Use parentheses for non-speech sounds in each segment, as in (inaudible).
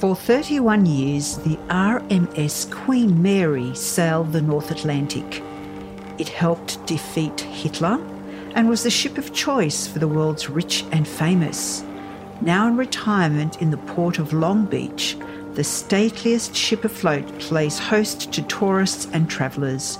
For 31 years, the RMS Queen Mary sailed the North Atlantic. It helped defeat Hitler and was the ship of choice for the world's rich and famous. Now in retirement in the port of Long Beach, the stateliest ship afloat plays host to tourists and travellers,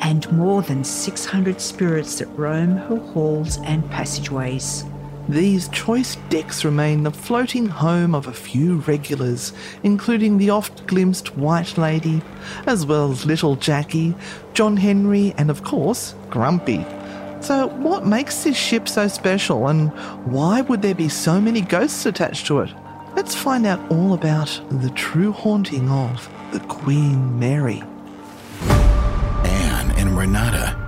and more than 600 spirits that roam her halls and passageways. These choice decks remain the floating home of a few regulars, including the oft glimpsed White Lady, as well as Little Jackie, John Henry, and of course, Grumpy. So, what makes this ship so special, and why would there be so many ghosts attached to it? Let's find out all about the true haunting of the Queen Mary. Anne and Renata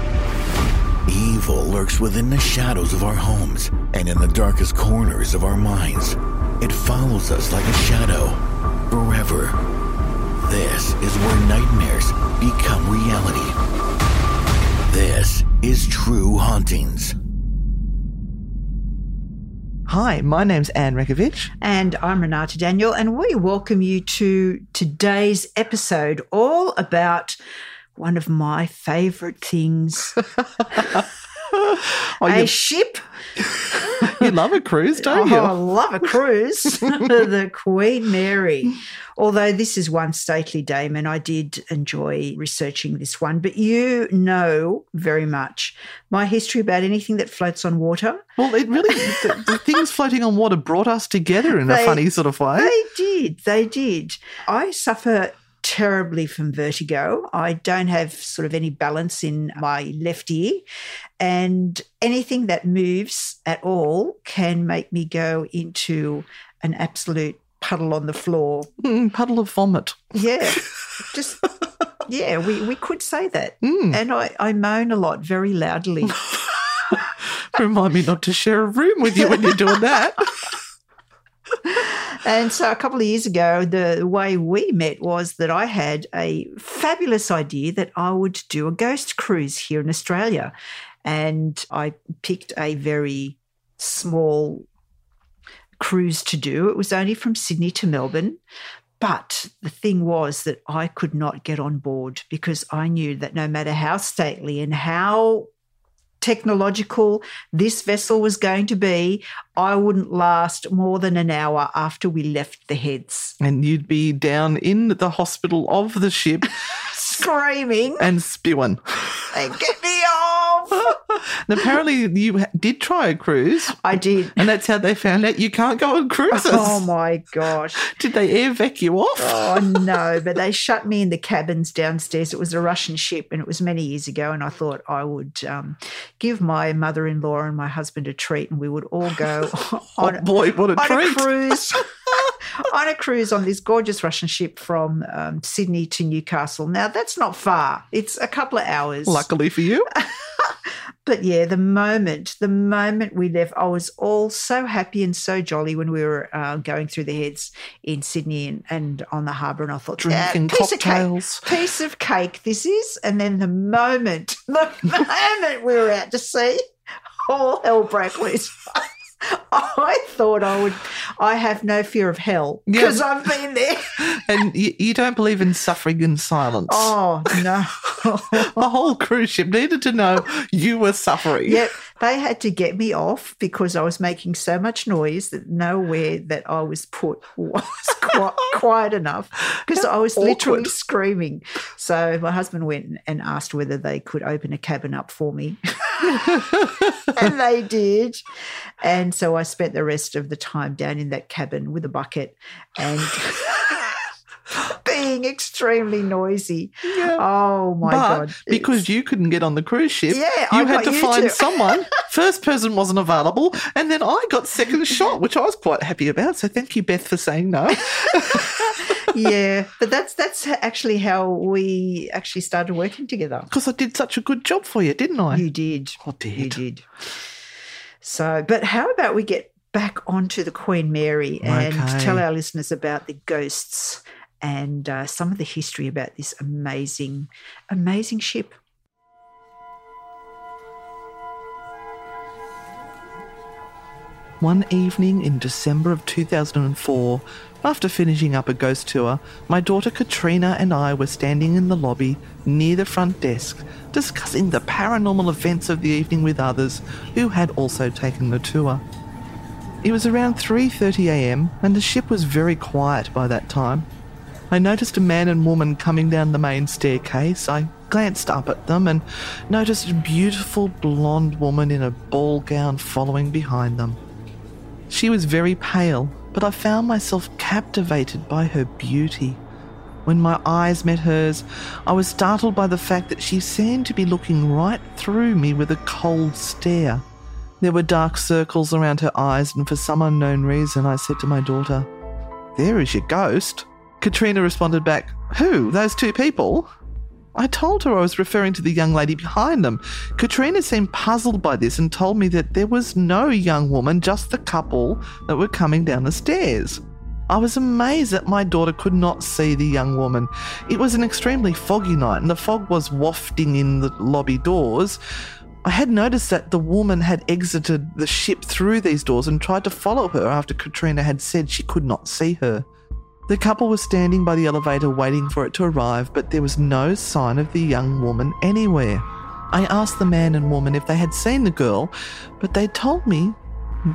Evil lurks within the shadows of our homes and in the darkest corners of our minds. It follows us like a shadow, forever. This is where nightmares become reality. This is True Hauntings. Hi, my name's Anne Rekovich. And I'm Renata Daniel, and we welcome you to today's episode all about one of my favourite things (laughs) Oh, a you, ship. you love a cruise, (laughs) don't Oh, I love a cruise. (laughs) the Queen Mary. Although this is one stately dame, and I did enjoy researching this one, but you know very much my history about anything that floats on water. Well, it really, the, the things floating on water brought us together in They- a funny sort of way. They did. They did. I suffer terribly from vertigo. I don't have sort of any balance in my left ear. And anything that moves at all can make me go into an absolute puddle on the floor. Mm, puddle of vomit. Yeah. (laughs) Just, yeah, we, we could say that. Mm. And I, I moan a lot very loudly. (laughs) Remind me not to share a room with you when you're doing that. (laughs) And so a couple of years ago, the way we met was that I had a fabulous idea that I would do a ghost cruise here in Australia. And I picked a very small cruise to do. It was only from Sydney to Melbourne. But the thing was that I could not get on board because I knew that no matter how stately and how technological this vessel was going to be, I wouldn't last more than an hour after we left the heads. And you'd be down in the hospital of the ship (laughs) Screaming, and spewing. "Hey, get me off! (laughs) (laughs) And apparently, you did try a cruise, I did. and that's how they found out you can't go on cruises. Oh my gosh. (laughs) Did they air vac you off? Oh (laughs) no, but they shut me in the cabins downstairs. It was a Russian ship and it was many years ago. And I thought I would um, give my mother in law and my husband a treat and we would all go on, oh boy, what a on treat! a cruise. On a cruise on this gorgeous Russian ship from um, Sydney to Newcastle. Now, that's not far, it's a couple of hours. Luckily for you. (laughs) But yeah, the moment, the moment we left, I was all so happy and so jolly when we were uh, going through the heads in Sydney and, and on the harbour. And I thought, Drinking "Yeah, piece cocktails. Of cake, piece of cake, this is. And then the moment, (laughs) the moment we were out to sea, all hell broke loose. (laughs) (laughs) I thought I would. I have no fear of hell Yeah. because I've been there. (laughs) and you, you don't believe in suffering in silence. Oh no! (laughs) The whole cruise ship needed to know you were suffering. Yep, they had to get me off because I was making so much noise that nowhere that I was put (laughs) was quite (laughs) quiet enough because I was literally screaming. So my husband went and asked whether they could open a cabin up for me. (laughs) and they did. And so I spent the rest of the time down in that cabin with a bucket and being extremely noisy. Yeah. Oh my but God. because you couldn't get on the cruise ship, Yeah, you I had to you find to. (laughs) someone. First person wasn't available, and then I got second (laughs) shot, which I was quite happy about. So thank you, Beth, for saying no. (laughs) yeah, but that's that's actually how we actually started working together. Because I did such a good job for you, didn't I? You did. I did. You did. So, but how about we get back onto the Queen Mary and Okay. tell our listeners about the ghosts and uh, some of the history about this amazing, amazing ship. One evening in December of 2004, after finishing up a ghost tour, my daughter Katrina and I were standing in the lobby near the front desk discussing the paranormal events of the evening with others who had also taken the tour. It was around 3:30 a.m. and the ship was very quiet by that time. I noticed a man and woman coming down the main staircase. I glanced up at them and noticed a beautiful blonde woman in a ball gown following behind them. She was very pale, but I found myself captivated by her beauty. When my eyes met hers, I was startled by the fact that she seemed to be looking right through me with a cold stare. There were dark circles around her eyes, and for some unknown reason, I said to my daughter, There is your ghost. Katrina responded back, Who? Those two people? I told her I was referring to the young lady behind them. Katrina seemed puzzled by this and told me that there was no young woman, just the couple that were coming down the stairs. I was amazed that my daughter could not see the young woman. It was an extremely foggy night and the fog was wafting in the lobby doors. I had noticed that the woman had exited the ship through these doors and tried to follow her after Katrina had said she could not see her. The couple was standing by the elevator waiting for it to arrive, but there was no sign of the young woman anywhere. I asked the man and woman if they had seen the girl, but they told me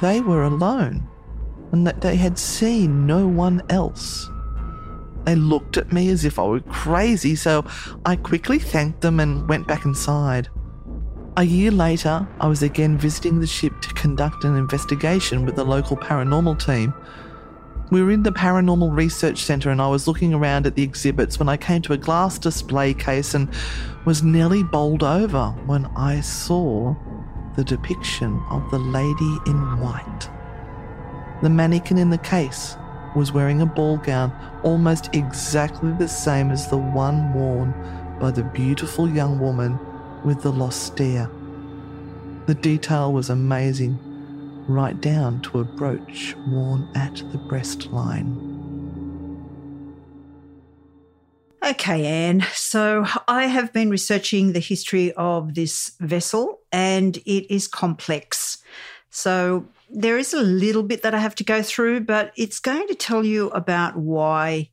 they were alone and that they had seen no one else. They looked at me as if I were crazy, so I quickly thanked them and went back inside. A year later, I was again visiting the ship to conduct an investigation with the local paranormal team. We were in the Paranormal Research Centre and I was looking around at the exhibits when I came to a glass display case and was nearly bowled over when I saw the depiction of the lady in white. The mannequin in the case was wearing a ball gown almost exactly the same as the one worn by the beautiful young woman with the lost stare. The detail was amazing, right down to a brooch worn at the breastline. Okay, Anne. So I have been researching the history of this vessel and it is complex. So there is a little bit that I have to go through, but it's going to tell you about why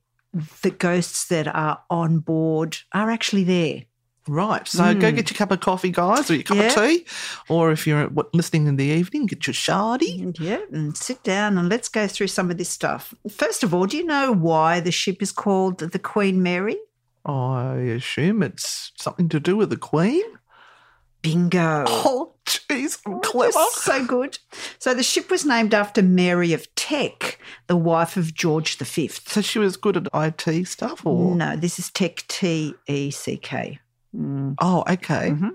the ghosts that are on board are actually there. Right, so go hmm. get your cup of coffee, guys, or your cup Yeah. of tea, or if you're listening in the evening, get your shardy. And yeah, and sit down and let's go through some of this stuff. First of all, do you know why the ship is called the Queen Mary? I assume it's something to do with the Queen. Bingo. Oh, jeez, oh, I'm That's clever. So good. So the ship was named after Mary of Teck, the wife of George V. So she was good at IT stuff, or No, this is Tech, T E C K. oh, okay, Mm-hmm.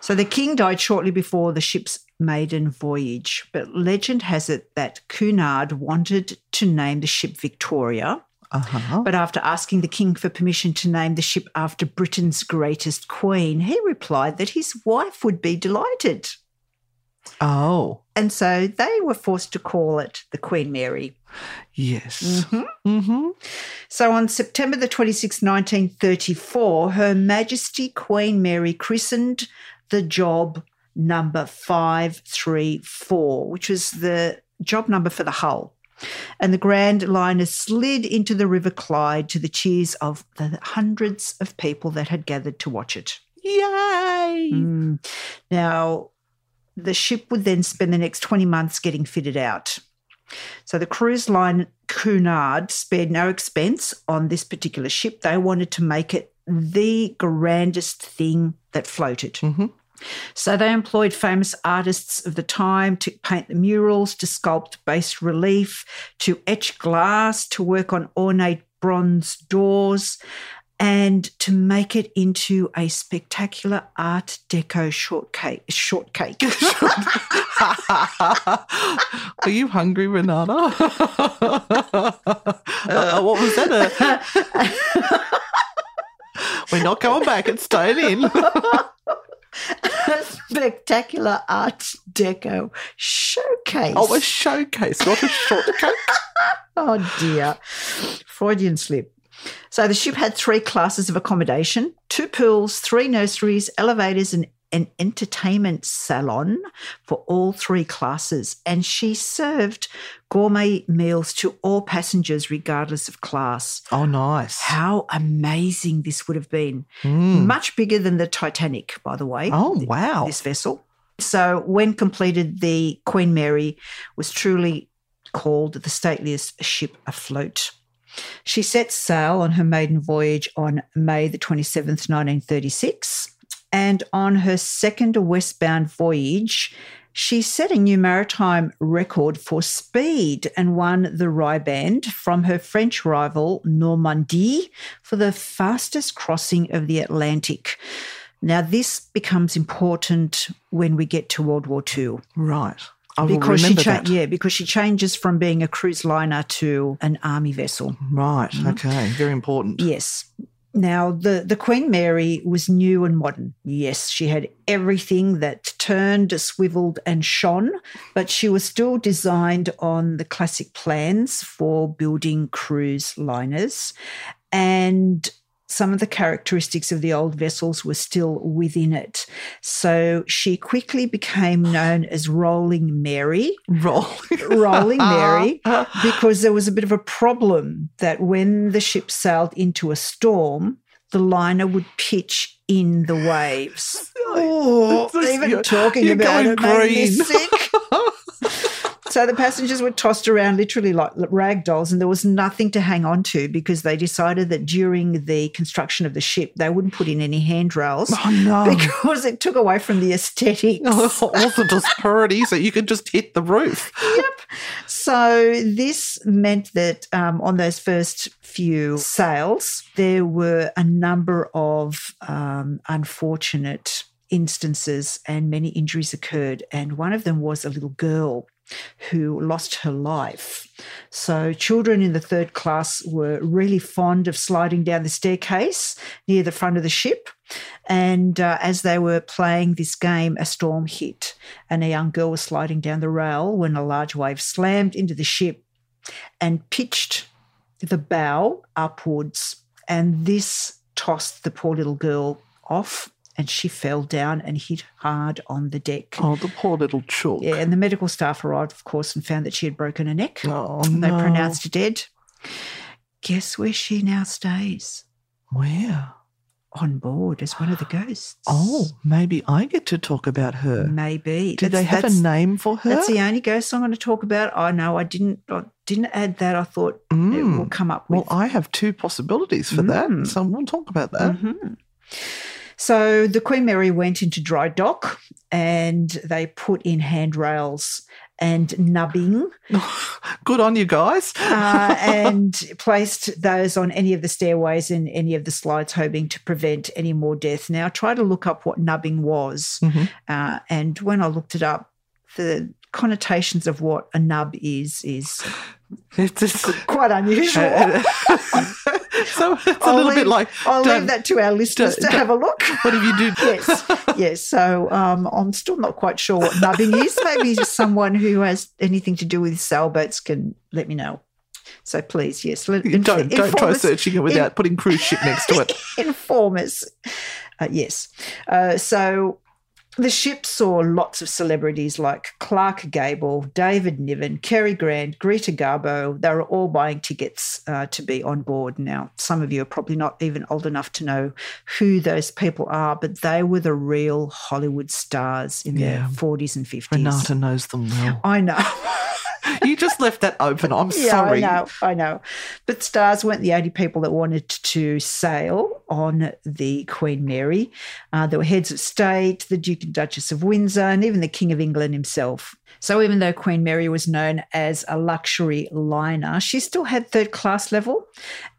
So the king died shortly before the ship's maiden voyage, but legend has it that Cunard wanted to name the ship Victoria. uh huh. But after asking the king for permission to name the ship after Britain's greatest queen, he replied that his wife would be delighted. Oh, And so they were forced to call it the Queen Mary. yes. Mm-hmm. Mm-hmm. So on September the 26th, 1934, Her Majesty Queen Mary christened the job number 534, which was the job number for the hull. And the Grand Liner slid into the River Clyde to the cheers of the hundreds of people that had gathered to watch it. Yay! Mm. Now, the ship would then spend the next 20 months getting fitted out. So the cruise line Cunard spared no expense on this particular ship. They wanted to make it the grandest thing that floated. Mhm. So they employed famous artists of the time to paint the murals, to sculpt bas relief, to etch glass, to work on ornate bronze doors. And to make it into a spectacular Art Deco shortcake. Shortcake. (laughs) Are you hungry, Renata? (laughs) Uh, what was that? (laughs) We're not going back It's staying in. spectacular Art Deco showcase. Oh, a showcase, not a shortcake. Oh dear. Freudian slip. So the ship had three classes of accommodation two pools, three nurseries, elevators, and an entertainment salon for all three classes. And she served gourmet meals to all passengers, regardless of class. Oh, nice. How amazing this would have been. Mm. Much bigger than the Titanic, by the way. Oh, wow. This vessel. So, when completed, the Queen Mary was truly called the stateliest ship afloat. She set sail on her maiden voyage on May the 27th, 1936. And on her second westbound voyage, she set a new maritime record for speed and won the Riband from her French rival Normandie for the fastest crossing of the Atlantic. Now, this becomes important when we get to World War II Right. Because she cha- yeah because she changes from being a cruise liner to an army vessel. Right. Mm-hmm. Okay. Very important. Yes. Now the the Queen Mary was new and modern. Yes, she had everything that turned, swiveled, and shone, but she was still designed on the classic plans for building cruise liners, and some of the characteristics of the old vessels were still within it. So she quickly became known as Rolling Mary. Rolling. (laughs) Rolling Mary (laughs) because there was a bit of a problem that when the ship sailed into a storm, the liner would pitch in the waves. Oh, (laughs) even talking about it made me sick. So the passengers were tossed around literally like rag dolls, and there was nothing to hang on to because they decided that during the construction of the ship, they wouldn't put in any handrails Oh, no. (laughs) because it took away from the aesthetics. (laughs) Orthodoxity, so you could just hit the roof. Yep. So this meant that um, on those first few sails, there were a number of um, unfortunate instances and many injuries occurred. And one of them was a little girl who lost her life. So children in the third class were really fond of sliding down the staircase near the front of the ship. And uh, as they were playing this game, a storm hit, and a young girl was sliding down the rail when a large wave slammed into the ship and pitched the bow upwards. And this tossed the poor little girl off, and she fell down and hit hard on the deck. Oh, the poor little chook. Yeah, and the medical staff arrived, of course, and found that she had broken her neck. Oh, They no. pronounced her dead. Guess where she now stays? Where? On board as one of the ghosts. Oh, maybe I get to talk about her. maybe. Did they have a name for her? That's the only ghost I'm going to talk about. I know I didn't. I didn't add that. I thought it Mm. will come up Well. I have two possibilities for that, Mm. so we'll talk about that. Mhm. So the Queen Mary went into dry dock, and they put in handrails and nubbing (laughs) Good on you guys. uh, and (laughs) placed those on any of the stairways and any of the slides, hoping to prevent any more death. Now, I tried to look up what nubbing was, Mhm. uh, and when I looked it up, the connotations of what a nub is is It's just, quite unusual. (laughs) (laughs) so it's a I'll little leave, bit like I'll leave that to our listeners to have a look. (laughs) What if you do? (laughs) yes, yes. So um, I'm still not quite sure what nubbing is. Maybe just someone who has anything to do with sailboats can let me know. So please, yes, let, You don't don't try us- searching it without putting cruise ship next to it. inform us. Uh, yes. Uh, so the ship saw lots of celebrities like Clark Gable, David Niven, Cary Grant, Greta Garbo. They were all buying tickets uh, to be on board. Now, some of you are probably not even old enough to know who those people are, but they were the real Hollywood stars in Yeah. the 40s and 50s. Renata knows them well. I know. (laughs) You just left that open. I'm Yeah, sorry. I know, I know. But stars weren't the only people that wanted to sail on the Queen Mary. Uh, there were heads of state, the Duke and Duchess of Windsor, and even the King of England himself. So even though Queen Mary was known as a luxury liner, she still had third class level.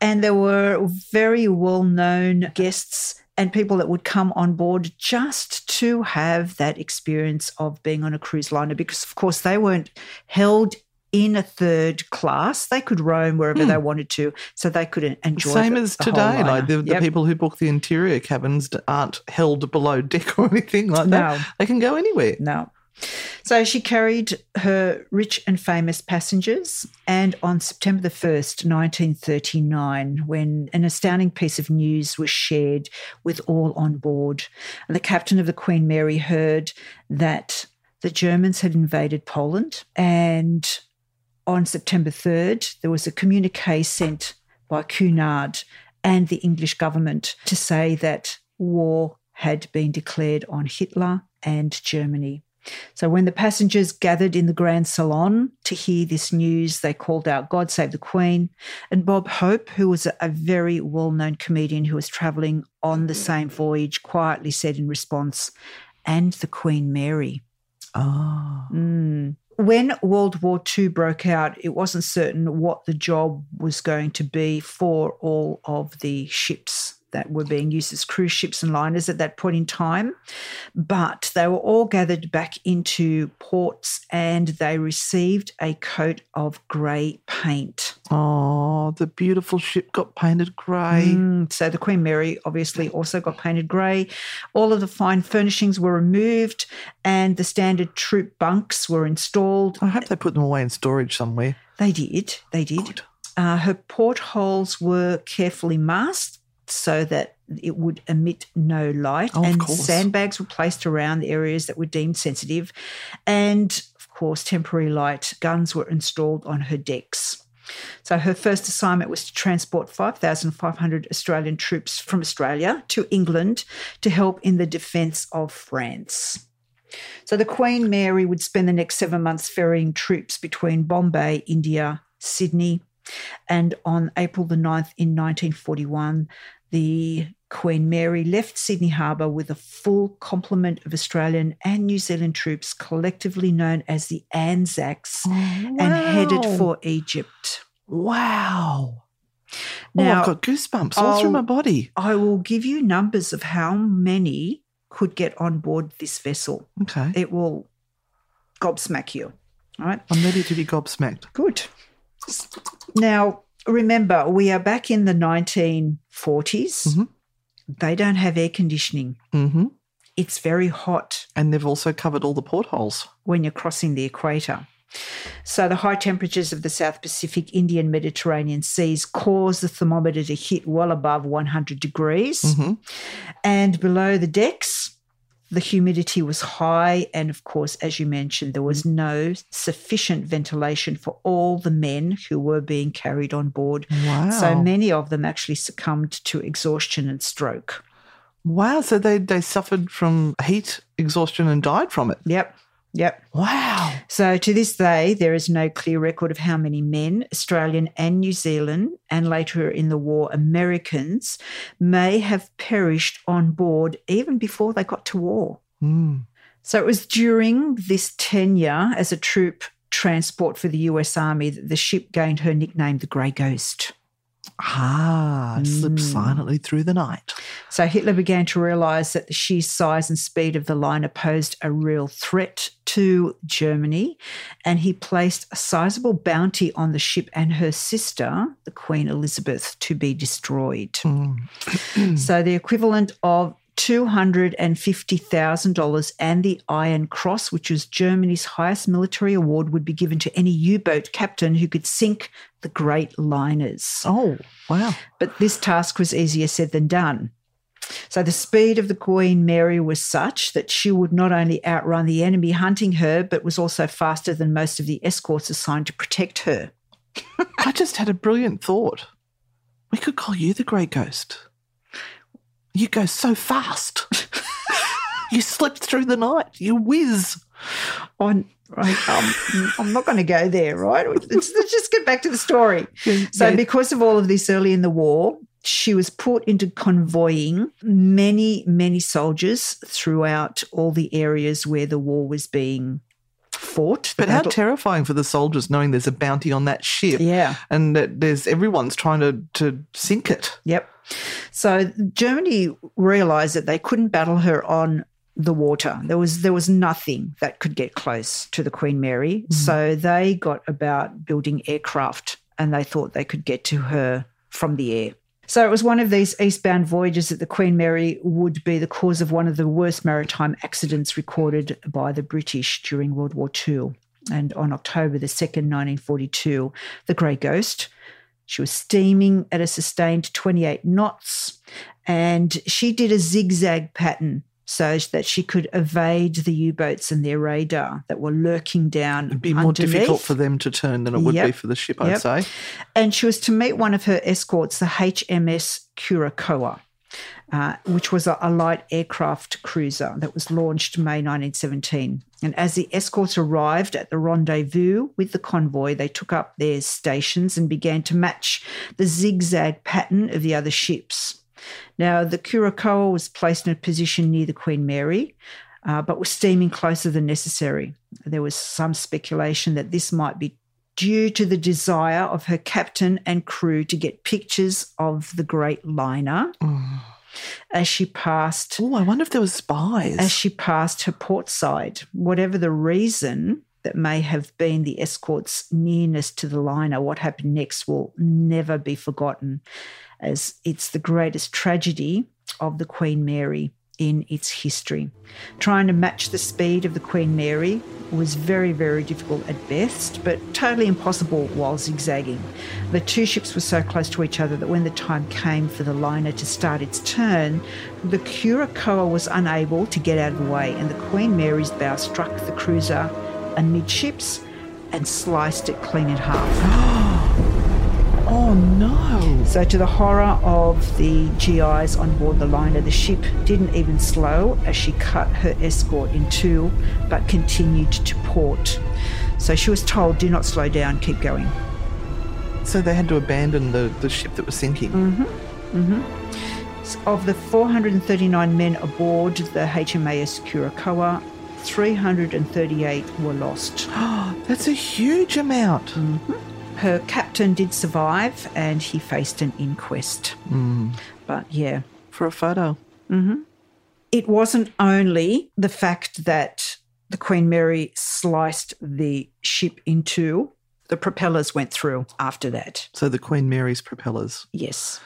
And there were very well known guests and people that would come on board just to have that experience of being on a cruise liner because, of course, they weren't held in a third class. They could roam wherever hmm. they wanted to, so they could enjoy. It. Same the- as the today. Like the, the Yep. people who book the interior cabins aren't held below deck (laughs) or anything like that. They can go anywhere. No. So she carried her rich and famous passengers, and on September the 1st, 1939, when an astounding piece of news was shared with all on board, the captain of the Queen Mary heard that the Germans had invaded Poland, and on September 3rd, there was a communique sent by Cunard and the English government to say that war had been declared on Hitler and Germany. So when the passengers gathered in the Grand Salon to hear this news, they called out, God save the Queen. And Bob Hope, who was a, very well known comedian who was travelling on the same voyage, quietly said in response, and the Queen Mary. Oh. Mm. When World War II broke out, it wasn't certain what the job was going to be for all of the ships that were being used as cruise ships and liners at that point in time. But they were all gathered back into ports and they received a coat of grey paint. Oh, the beautiful ship got painted grey. Mm, so the Queen Mary obviously also got painted grey. All of the fine furnishings were removed and the standard troop bunks were installed. I hope they put them away in storage somewhere. They did. They did. Uh, her portholes were carefully masked so that it would emit no light. Oh, and sandbags were placed around the areas that were deemed sensitive. And of course, temporary light guns were installed on her decks. So her first assignment was to transport 5,500 Australian troops from Australia to England to help in the defence of France. So the Queen Mary would spend the next seven months ferrying troops between Bombay, India, Sydney, and on April the 9th in 1941, the Queen Mary left Sydney Harbour with a full complement of Australian and New Zealand troops, collectively known as the Anzacs, oh, and headed for Egypt. Wow. Now, oh, I've got goosebumps all through I'll- my body. I will give you numbers of how many could get on board this vessel. Okay. It will gobsmack you. All right. I'm ready to be gobsmacked. Good. Now, remember, we are back in the 1940s. Mhm. They don't have air conditioning. hmm It's very hot And they've also covered all the portholes. when you're crossing the equator. So, the high temperatures of the South Pacific, Indian, Mediterranean seas cause the thermometer to hit well above 100 degrees. hmm And below the decks, the humidity was high. And of course, as you mentioned, there was no sufficient ventilation for all the men who were being carried on board. Wow. So many of them actually succumbed to exhaustion and stroke. wow. So they, they suffered from heat exhaustion and died from it. Yep. Yep. Wow. So to this day, there is no clear record of how many men, Australian and New Zealand, and later in the war, Americans, may have perished on board even before they got to war. Mm. So it was during this tenure as a troop transport for the US Army that the ship gained her nickname, the Grey Ghost. Ah, it slipped Mm. silently through the night. So Hitler began to realise that the sheer size and speed of the liner posed a real threat to Germany, and he placed a sizable bounty on the ship and her sister, the Queen Elizabeth, to be destroyed. Mm. So the equivalent of $250,000 and the Iron Cross, which was Germany's highest military award, would be given to any U boat captain who could sink the great liners. Oh, wow. But this task was easier said than done. So the speed of the Queen Mary was such that she would not only outrun the enemy hunting her, but was also faster than most of the escorts assigned to protect her. (laughs) I just had a brilliant thought. We could call you the Grey Ghost. You go so fast. (laughs) you slip through the night. You whiz. On, right, um, I'm not going to go there, right? Let's, let's just get back to the story. So, because of all of this early in the war, she was put into convoying many, many soldiers throughout all the areas where the war was being fought. But how terrifying for the soldiers knowing there's a bounty on that ship yeah. and that there's everyone's trying to, to sink it. Yep. So Germany realized that they couldn't battle her on the water. There was there was nothing that could get close to the Queen Mary. Mm-hmm. So they got about building aircraft and they thought they could get to her from the air. So it was one of these eastbound voyages that the Queen Mary would be the cause of one of the worst maritime accidents recorded by the British during World War II. And on October the 2nd, 1942, the Grey Ghost, she was steaming at a sustained 28 knots and she did a zigzag pattern so that she could evade the U boats and their radar that were lurking down. It'd be more difficult for them to turn than it would Yep. be for the ship, I'd Yep. say. And she was to meet one of her escorts, the HMS Curacoa, uh, which was a, a light aircraft cruiser that was launched May 1917. And as the escorts arrived at the rendezvous with the convoy, they took up their stations and began to match the zigzag pattern of the other ships. Now, the Curacoa was placed in a position near the Queen Mary, uh, but was steaming closer than necessary. There was some speculation that this might be due to the desire of her captain and crew to get pictures of the great liner (sighs) as she passed Oh, I wonder if there were spies. as she passed her port side. Whatever the reason that may have been the escort's nearness to the liner, what happened next will never be forgotten, as it's the greatest tragedy of the Queen Mary in its history. Trying to match the speed of the Queen Mary was very, very difficult at best, but totally impossible while zigzagging. The two ships were so close to each other that when the time came for the liner to start its turn, the Curacoa was unable to get out of the way, and the Queen Mary's bow struck the cruiser amidships and sliced it clean in half. (gasps) (gasps) (gasps) oh, no. So, to the horror of the GIs on board the liner, the ship didn't even slow as she cut her escort in two, but continued to port. So she was told, do not slow down, keep going. So they had to abandon the, the ship that was sinking. Mm-hmm. Mm-hmm. Of the 439 men aboard the HMAS Curacoa, 338 were lost. Oh, (gasps) That's a huge amount. Mm-hmm. Her captain did survive and he faced an inquest. Mm. But yeah, For a photo. Mm-hmm. it wasn't only the fact that the Queen Mary sliced the ship in two, the propellers went through after that. So the Queen Mary's propellers. Yes.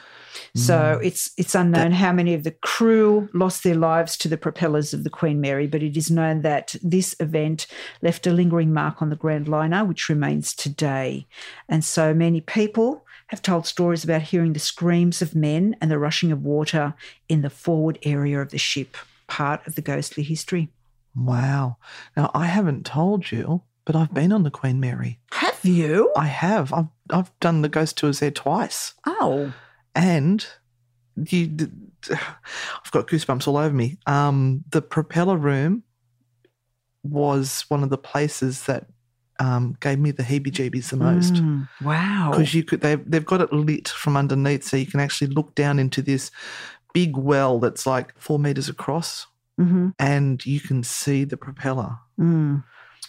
So mm. it's it's unknown how many of the crew lost their lives to the propellers of the Queen Mary, but it is known that this event left a lingering mark on the Grand Liner, which remains today. And so many people have told stories about hearing the screams of men and the rushing of water in the forward area of the ship, part of the ghostly history. Wow. Now, I haven't told you, but I've been on the Queen Mary. Have you? I have. I've, I've done the ghost tours there twice. Oh, And you, I've got goosebumps all over me. Um, the propeller room was one of the places that um, gave me the heebie-jeebies the most. Mm, wow. because you could they've, they've got it lit from underneath so you can actually look down into this big well that's like four meters across hmm and you can see the propeller Mm.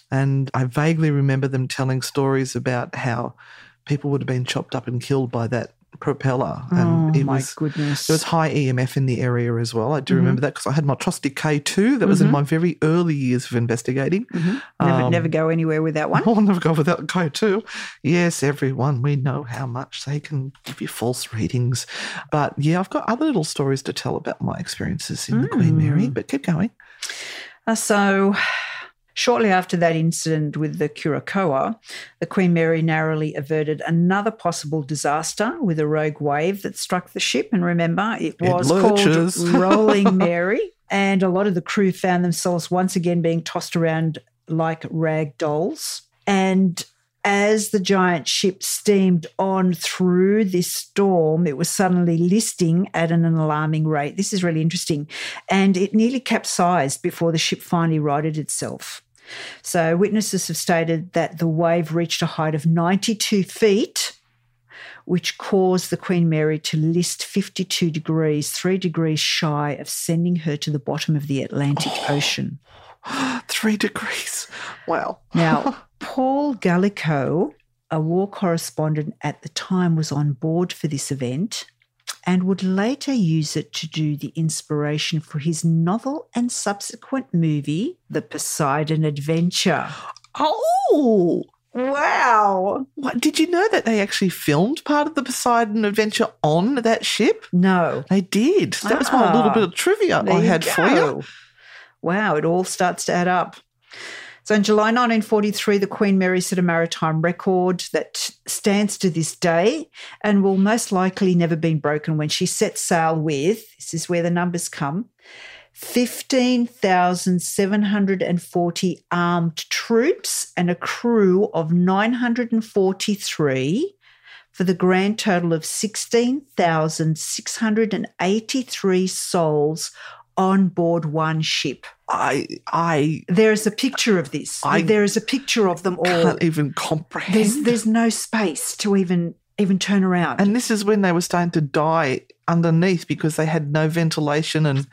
and i vaguely remember them telling stories about how people would have been chopped up and killed by that propeller and oh it my was goodness. there was high EMF in the area as well. I do Mhm. remember that because I had my trusty K2 that was in Mhm. my very early years of investigating. Mhm. Never, Um, never go anywhere without one. (laughs) I'll never go without K2. Yes, everyone, we know how much they can give you false readings. But yeah, I've got other little stories to tell about my experiences in the Queen Mary, Mm. but keep going. Uh, so, shortly after that incident with the Curacoa, the Queen Mary narrowly averted another possible disaster with a rogue wave that struck the ship. And remember, it It was lurches. called (laughs) Rolling Mary. And a lot of the crew found themselves once again being tossed around like rag dolls. And as the giant ship steamed on through this storm, it was suddenly listing at an alarming rate. This is really interesting. And it nearly capsized before the ship finally righted itself. So, witnesses have stated that the wave reached a height of 92 feet which caused the Queen Mary to list 52 degrees, three degrees shy of sending her to the bottom of the Atlantic (gasps) Ocean. (gasps) Three degrees. Wow. Now, (laughs) Paul Gallico, a war correspondent at the time, was on board for this event and would later use it to do the inspiration for his novel and subsequent movie, The Poseidon Adventure. Oh, Wow. what, did you know that they actually filmed part of the Poseidon adventure on that ship? No. They did. That was my little Ah. bit of trivia I had for you. Wow, it all starts to add up. So in July 1943, the Queen Mary set a maritime record that stands to this day and will most likely never be broken when she set sail with, this is where the numbers come, 15,740 armed troops and a crew of 943 for the grand total of 16,683 souls on board one ship. I I There is a picture of this. I there is a picture of them all. can't even comprehend. There's there's no space to even even turn around. and this is when they were starting to die underneath because they had no ventilation and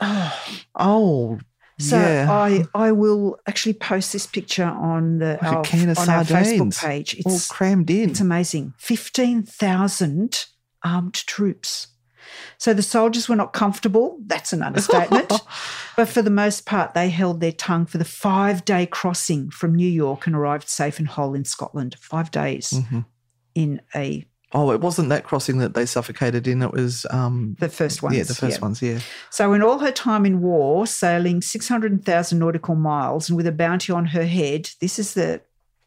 oh so yeah. I I will actually post this picture on the Like our, on our Facebook page. all crammed in. It's amazing. 15,000 armed troops. So the soldiers were not comfortable. That's an understatement. (laughs) but for the most part, they held their tongue for the five day crossing from New York and arrived safe and whole in Scotland. Five days Mhm. in a Oh, it wasn't that crossing that they suffocated in. It was um the first ones. yeah, the first yeah. ones, yeah. So, in all her time in war, sailing 600,000 nautical miles and with a bounty on her head, this is the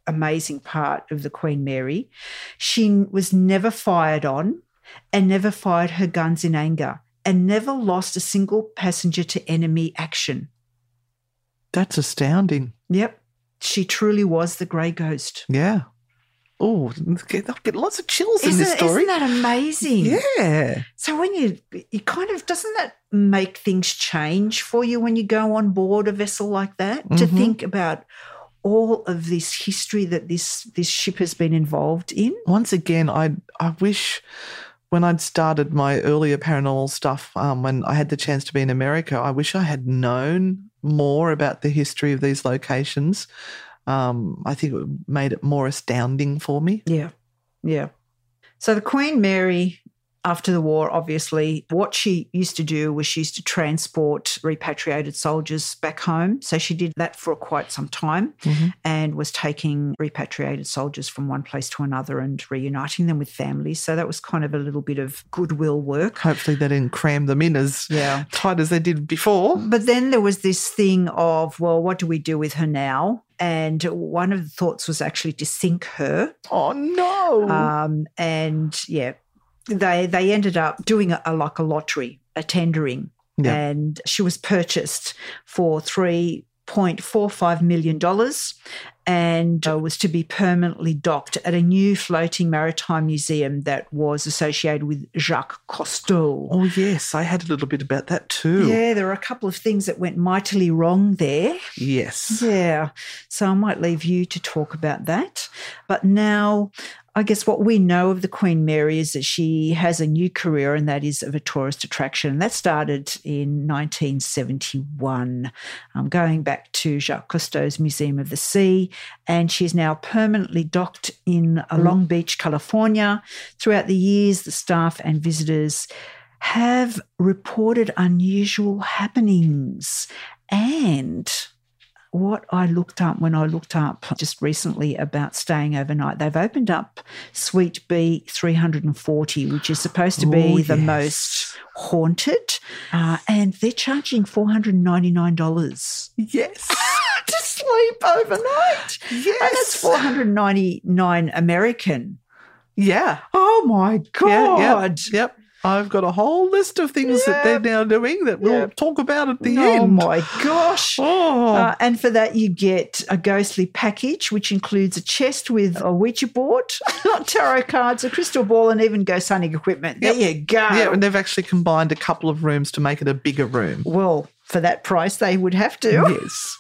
amazing part of the Queen Mary. She was never fired on and never fired her guns in anger and never lost a single passenger to enemy action. That's astounding. Yep. She truly was the grey ghost. Yeah. Oh, get, I'll get lots of chills in Isn't, this story. isn't that amazing? yeah. So when you you kind of doesn't that make things change for you when you go on board a vessel like that to Mhm. think about all of this history that this this ship has been involved in? Once again, I I wish when I'd started my earlier paranormal stuff, um, when I had the chance to be in America, I wish I had known more about the history of these locations. Um, I think it made it more astounding for me. Yeah. Yeah. So the Queen Mary after the war, obviously, what she used to do was she used to transport repatriated soldiers back home. So she did that for quite some time Mhm. and was taking repatriated soldiers from one place to another and reuniting them with families. So that was kind of a little bit of goodwill work. Hopefully, they didn't cram them in as Yeah. tight as they did before. But then there was this thing of, well, what do we do with her now? And one of the thoughts was actually to sink her. Oh no! Um, and yeah, they they ended up doing a, a like a lottery, a tendering, Yeah. and she was purchased for three point four five million dollars, and uh, was to be permanently docked at a new floating maritime museum that was associated with Jacques Cousteau. oh yes, I had a little bit about that too. Yeah, there are a couple of things that went mightily wrong there. Yes. Yeah. So I might leave you to talk about that. But now, I guess what we know of the Queen Mary is that she has a new career, and that is of a tourist attraction. And that started in 1971, um, going back to Jacques Cousteau's Museum of the Sea. And she's now permanently docked in Long Beach, California. Throughout the years, the staff and visitors have reported unusual happenings. And what I looked up when I looked up just recently about staying overnight, they've opened up Suite B 340, which is supposed to be Oh, the most haunted, uh, and they're charging $499 Yes. (laughs) to sleep overnight. yes. And that's 499 American. Yeah. Oh my Yeah, God. Yep. Yep. I've got a whole list of things that they're now doing that we'll Yep. talk about at the oh end. Oh my gosh. (gasps) Oh, Uh, and for that, you get a ghostly package, which includes a chest with a Ouija board, (laughs) tarot cards, a crystal ball, and even ghost hunting equipment. There you go. yeah, and they've actually combined a couple of rooms to make it a bigger room. Well, for that price, they would have to. Yes.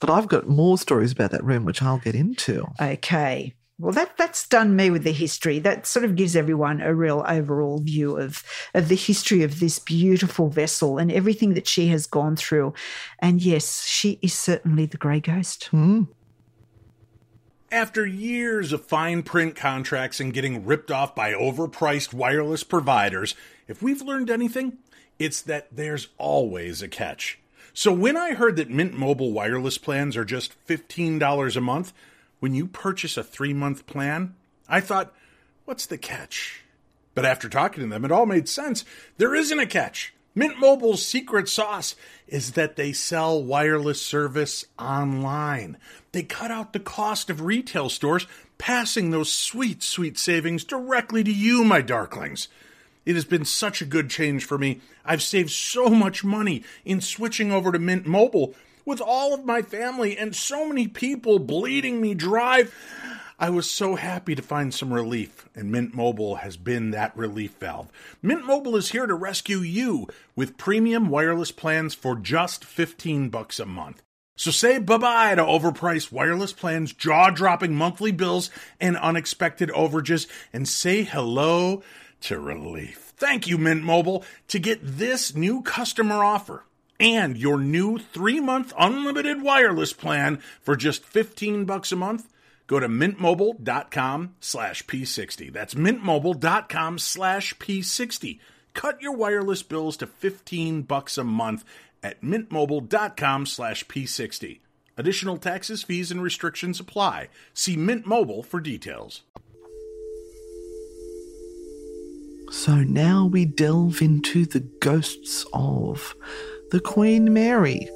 But I've got more stories about that room, which I'll get into. Okay. Well, that that's done me with the history. That sort of gives everyone a real overall view of of the history of this beautiful vessel and everything that she has gone through. And yes, she is certainly the grey ghost. Hmm. After years of fine print contracts and getting ripped off by overpriced wireless providers, if we've learned anything, it's that there's always a catch. So when I heard that Mint Mobile wireless plans are just $15 a month, when you purchase a three month plan, I thought, what's the catch? But after talking to them, it all made sense. There isn't a catch. Mint Mobile's secret sauce is that they sell wireless service online. They cut out the cost of retail stores, passing those sweet, sweet savings directly to you, my darklings. It has been such a good change for me. I've saved so much money in switching over to Mint Mobile with all of my family and so many people bleeding me dry. I was so happy to find some relief, and Mint Mobile has been that relief valve. Mint Mobile is here to rescue you with premium wireless plans for just 15 bucks a month. So say bye-bye to overpriced wireless plans, jaw-dropping monthly bills, and unexpected overages, and say hello to relief. Thank you, Mint Mobile, to get this new customer offer and your new three-month unlimited wireless plan for just 15 bucks a month. Go to mintmobile.com slash P60. That's mintmobile.com slash P60. Cut your wireless bills to 15 bucks a month at mintmobile.com slash P60. Additional taxes, fees, and restrictions apply. See Mint Mobile for details. So now we delve into the ghosts of the Queen Mary.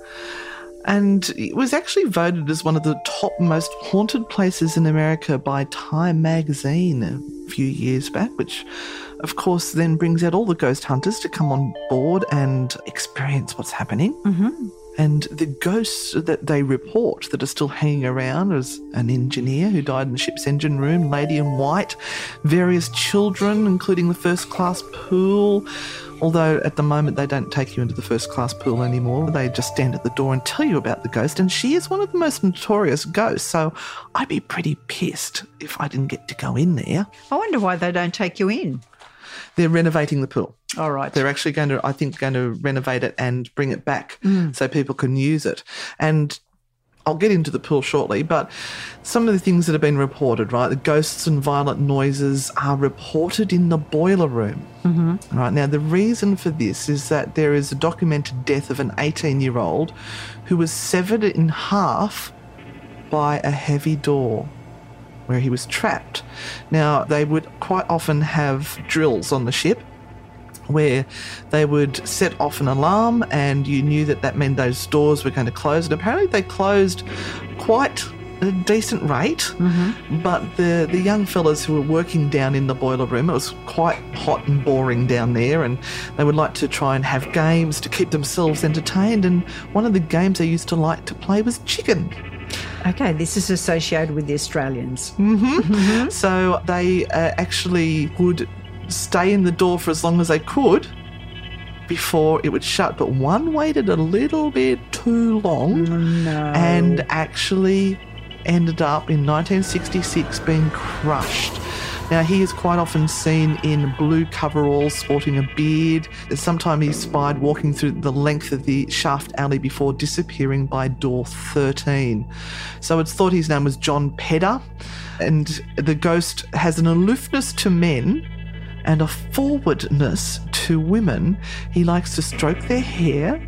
And it was actually voted as one of the top most haunted places in America by Time magazine a few years back, which of course then brings out all the ghost hunters to come on board and experience what's happening. Mm-hmm. And the ghosts that they report that are still hanging around is an engineer who died in the ship's engine room, Lady in White, various children, including the first class pool. Although at the moment they don't take you into the first class pool anymore, they just stand at the door and tell you about the ghost. And she is one of the most notorious ghosts, so I'd be pretty pissed if I didn't get to go in there. I wonder why they don't take you in. They're renovating the pool. All right. They're actually going to, I think, going to renovate it and bring it back so people can use it. And I'll get into the pool shortly, but some of the things that have been reported, right? The ghosts and violent noises are reported in the boiler room. Mm-hmm. Right now, the reason for this is that there is a documented death of an 18 year old who was severed in half by a heavy door where he was trapped. Now, they would quite often have drills on the ship where they would set off an alarm and you knew that that meant those doors were going to close. And apparently they closed quite a decent rate, mm-hmm. but the, the young fellas who were working down in the boiler room, it was quite hot and boring down there, and they would like to try and have games to keep themselves entertained. And one of the games they used to like to play was chicken. Okay, this is associated with the Australians. So they uh, actually would stay in the door for as long as they could before it would shut. But one waited a little bit too long No. and actually ended up in 1966 being crushed. Now, he is quite often seen in blue coveralls, sporting a beard. Sometimes he's spied walking through the length of the shaft alley before disappearing by door 13. So it's thought his name was John Pedder, and the ghost has an aloofness to men and a forwardness to women. He likes to stroke their hair,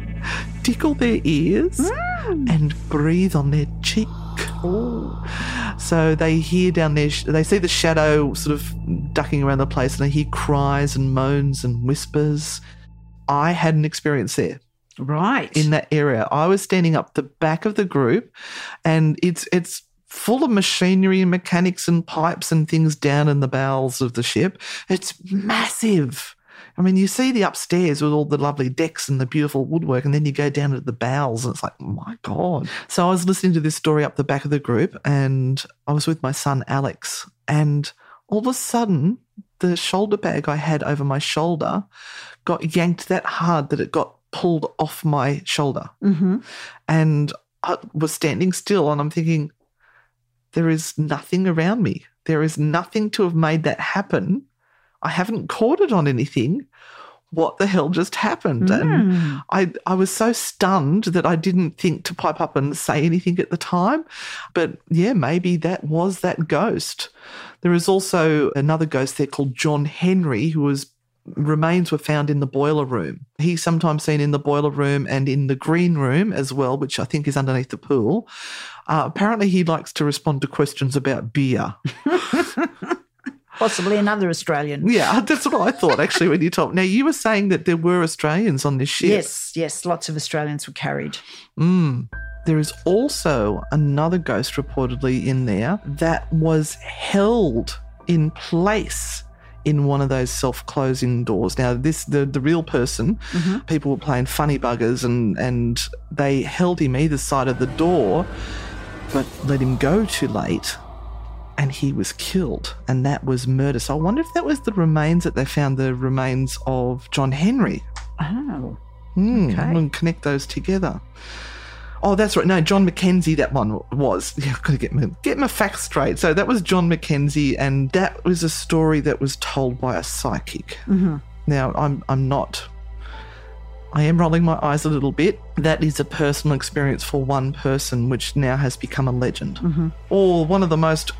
tickle their ears, mm. and breathe on their cheek. So they hear down there, they see the shadow sort of ducking around the place, and they hear cries and moans and whispers. I had an experience there Right. in that area. I was standing up the back of the group, and it's it's full of machinery and mechanics and pipes and things down in the bowels of the ship. It's massive. I mean, you see the upstairs with all the lovely decks and the beautiful woodwork, and then you go down to the bowels, and it's like, oh my God. So I was listening to this story up the back of the group, and I was with my son, Alex, and all of a sudden, the shoulder bag I had over my shoulder got yanked that hard that it got pulled off my shoulder. hmm And I was standing still, and I'm thinking, there is nothing around me. There is nothing to have made that happen. I haven't caught it on anything. What the hell just happened? And I, I was so stunned that I didn't think to pipe up and say anything at the time. But yeah, maybe that was that ghost. There is also another ghost there called John Henry, who was remains were found in the boiler room. He's sometimes seen in the boiler room and in the green room as well, which I think is underneath the pool. Uh, apparently, he likes to respond to questions about beer. (laughs) Possibly another Australian. Yeah, that's what I thought actually when you (laughs) told. Now, you were saying that there were Australians on this ship. Yes, yes, lots of Australians were carried. Mm. There is also another ghost reportedly in there that was held in place in one of those self-closing doors. Now, this the the real person, people were playing funny buggers and and they held him either side of the door, but let him go too late. And he was killed, and that was murder. So I wonder if that was the remains that they found, the remains of John Henry. Oh, Hmm, Okay. And connect those together. Oh, that's right. No, John Mackenzie, that one was. Yeah, I've got to get my, get my facts straight. So that was John Mackenzie, and that was a story that was told by a psychic. Now, I'm, I'm not. I am rolling my eyes a little bit. That is a personal experience for one person, which now has become a legend. Or one of the most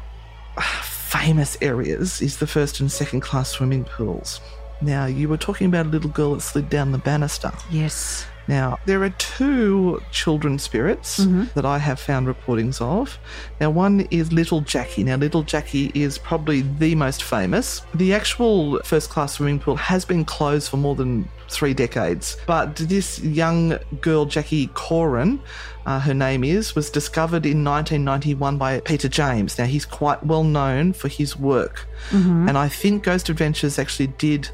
famous areas is the first and second class swimming pools. Now, you were talking about a little girl that slid down the banister. yes. Now, there are two children spirits that I have found reportings of. Now, one is Little Jackie. Now, Little Jackie is probably the most famous. The actual first class swimming pool has been closed for more than three decades, but this young girl, Jackie Corin, uh, her name is, was discovered in 1991 by Peter James. Now, he's quite well known for his work, and I think Ghost Adventures actually did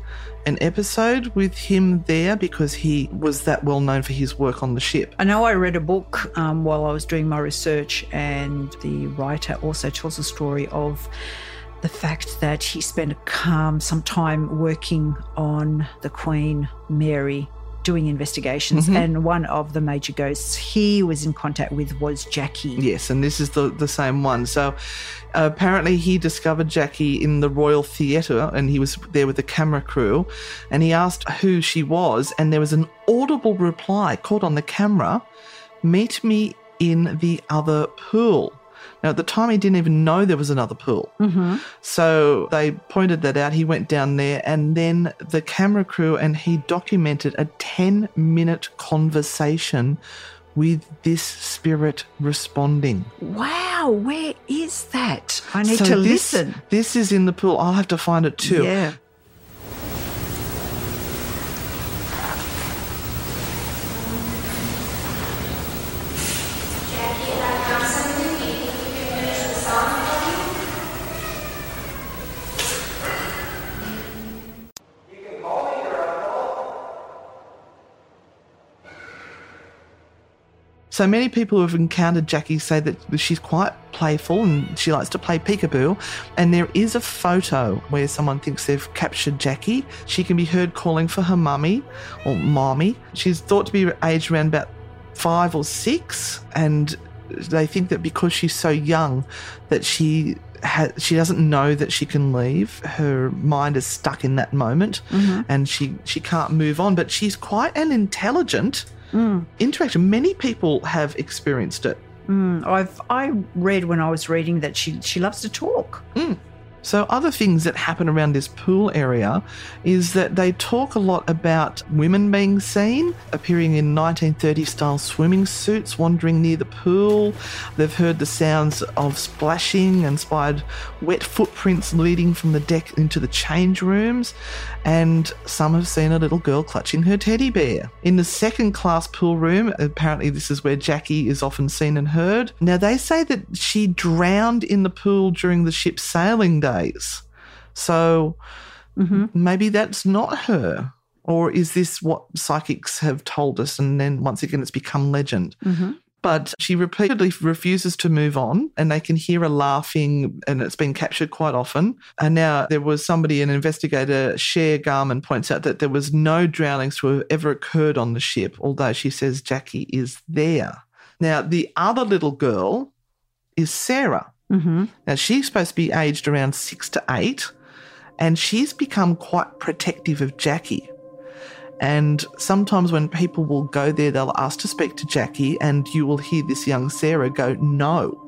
an episode with him there because he was that well known for his work on the ship. I know I read a book um, while I was doing my research, and the writer also tells a story of the fact that he spent um, some time working on the Queen Mary doing investigations and one of the major ghosts he was in contact with was Jackie. Yes, and this is the, the same one. So uh, apparently he discovered Jackie in the Royal Theatre and he was there with the camera crew and he asked who she was and there was an audible reply caught on the camera, meet me in the other pool. Now, at the time, he didn't even know there was another pool. Mm-hmm. So they pointed that out. He went down there, and then the camera crew and he documented a 10 minute conversation with this spirit responding. Wow, where is that? I need So to this, listen. This is in the pool. I'll have to find it too. Yeah. So many people who have encountered Jackie say that she's quite playful and she likes to play peekaboo. And there is a photo where someone thinks they've captured Jackie. She can be heard calling for her mummy or mommy. She's thought to be aged around about five or six, and they think that because she's so young, that she ha- she doesn't know that she can leave. Her mind is stuck in that moment, mm-hmm. and she she can't move on. But she's quite an intelligent interaction. Many people have experienced it. Mm, I've I read when I was reading that she she loves to talk. So, other things that happen around this pool area is that they talk a lot about women being seen, appearing in 1930 style swimming suits, wandering near the pool. They've heard the sounds of splashing and spied wet footprints leading from the deck into the change rooms. And some have seen a little girl clutching her teddy bear. In the second class pool room, apparently, this is where Jackie is often seen and heard. Now, they say that she drowned in the pool during the ship's sailing days. So mm-hmm. maybe that's not her. Or is this what psychics have told us? And then once again, it's become legend. Mm-hmm. But she repeatedly refuses to move on, and they can hear her laughing, and it's been captured quite often. And now there was somebody, an investigator, Cher Garman, points out that there was no drownings to have ever occurred on the ship, although she says Jackie is there. Now, the other little girl is Sarah. Mm-hmm. Now, she's supposed to be aged around six to eight, and she's become quite protective of Jackie. And sometimes when people will go there, they'll ask to speak to Jackie, and you will hear this young Sarah go, No.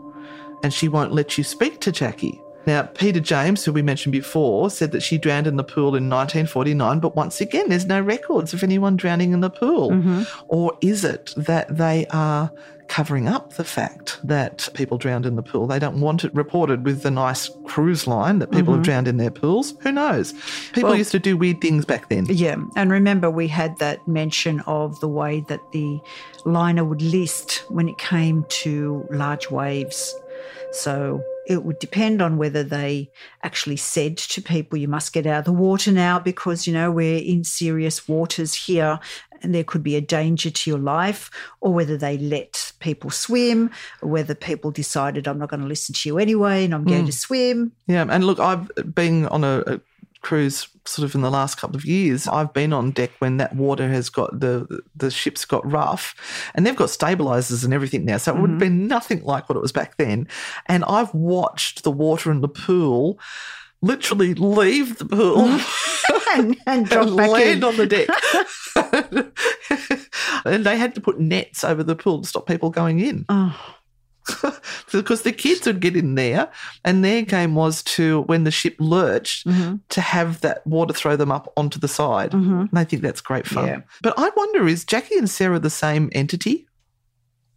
And she won't let you speak to Jackie. Now, Peter James, who we mentioned before, said that she drowned in the pool in 1949, but once again, there's no records of anyone drowning in the pool. Or is it that they are covering up the fact that people drowned in the pool? They don't want it reported with the nice cruise line that people have mm-hmm. drowned in their pools. Who knows? People Well- used to do weird things back then. Yeah, and remember we had that mention of the way that the liner would list when it came to large waves. So it would depend on whether they actually said to people, you must get out of the water now because, you know, we're in serious waters here and there could be a danger to your life, or whether they let people swim, or whether people decided, I'm not going to listen to you anyway and I'm going to mm. swim. Yeah, and look, I've been on a, a cruise sort of in the last couple of years. I've been on deck when that water has got the the ship's got rough, and they've got stabilizers and everything now, so it would have mm-hmm. been nothing like what it was back then. And I've watched the water in the pool literally leave the pool. (laughs) and, and and land in. on the deck. (laughs) (laughs) and they had to put nets over the pool to stop people going in. Oh. because the kids would get in there, and their game was to, when the ship lurched, Mm-hmm. to have that water throw them up onto the side. And they think that's great fun. Yeah. But I wonder is Jackie and Sarah the same entity?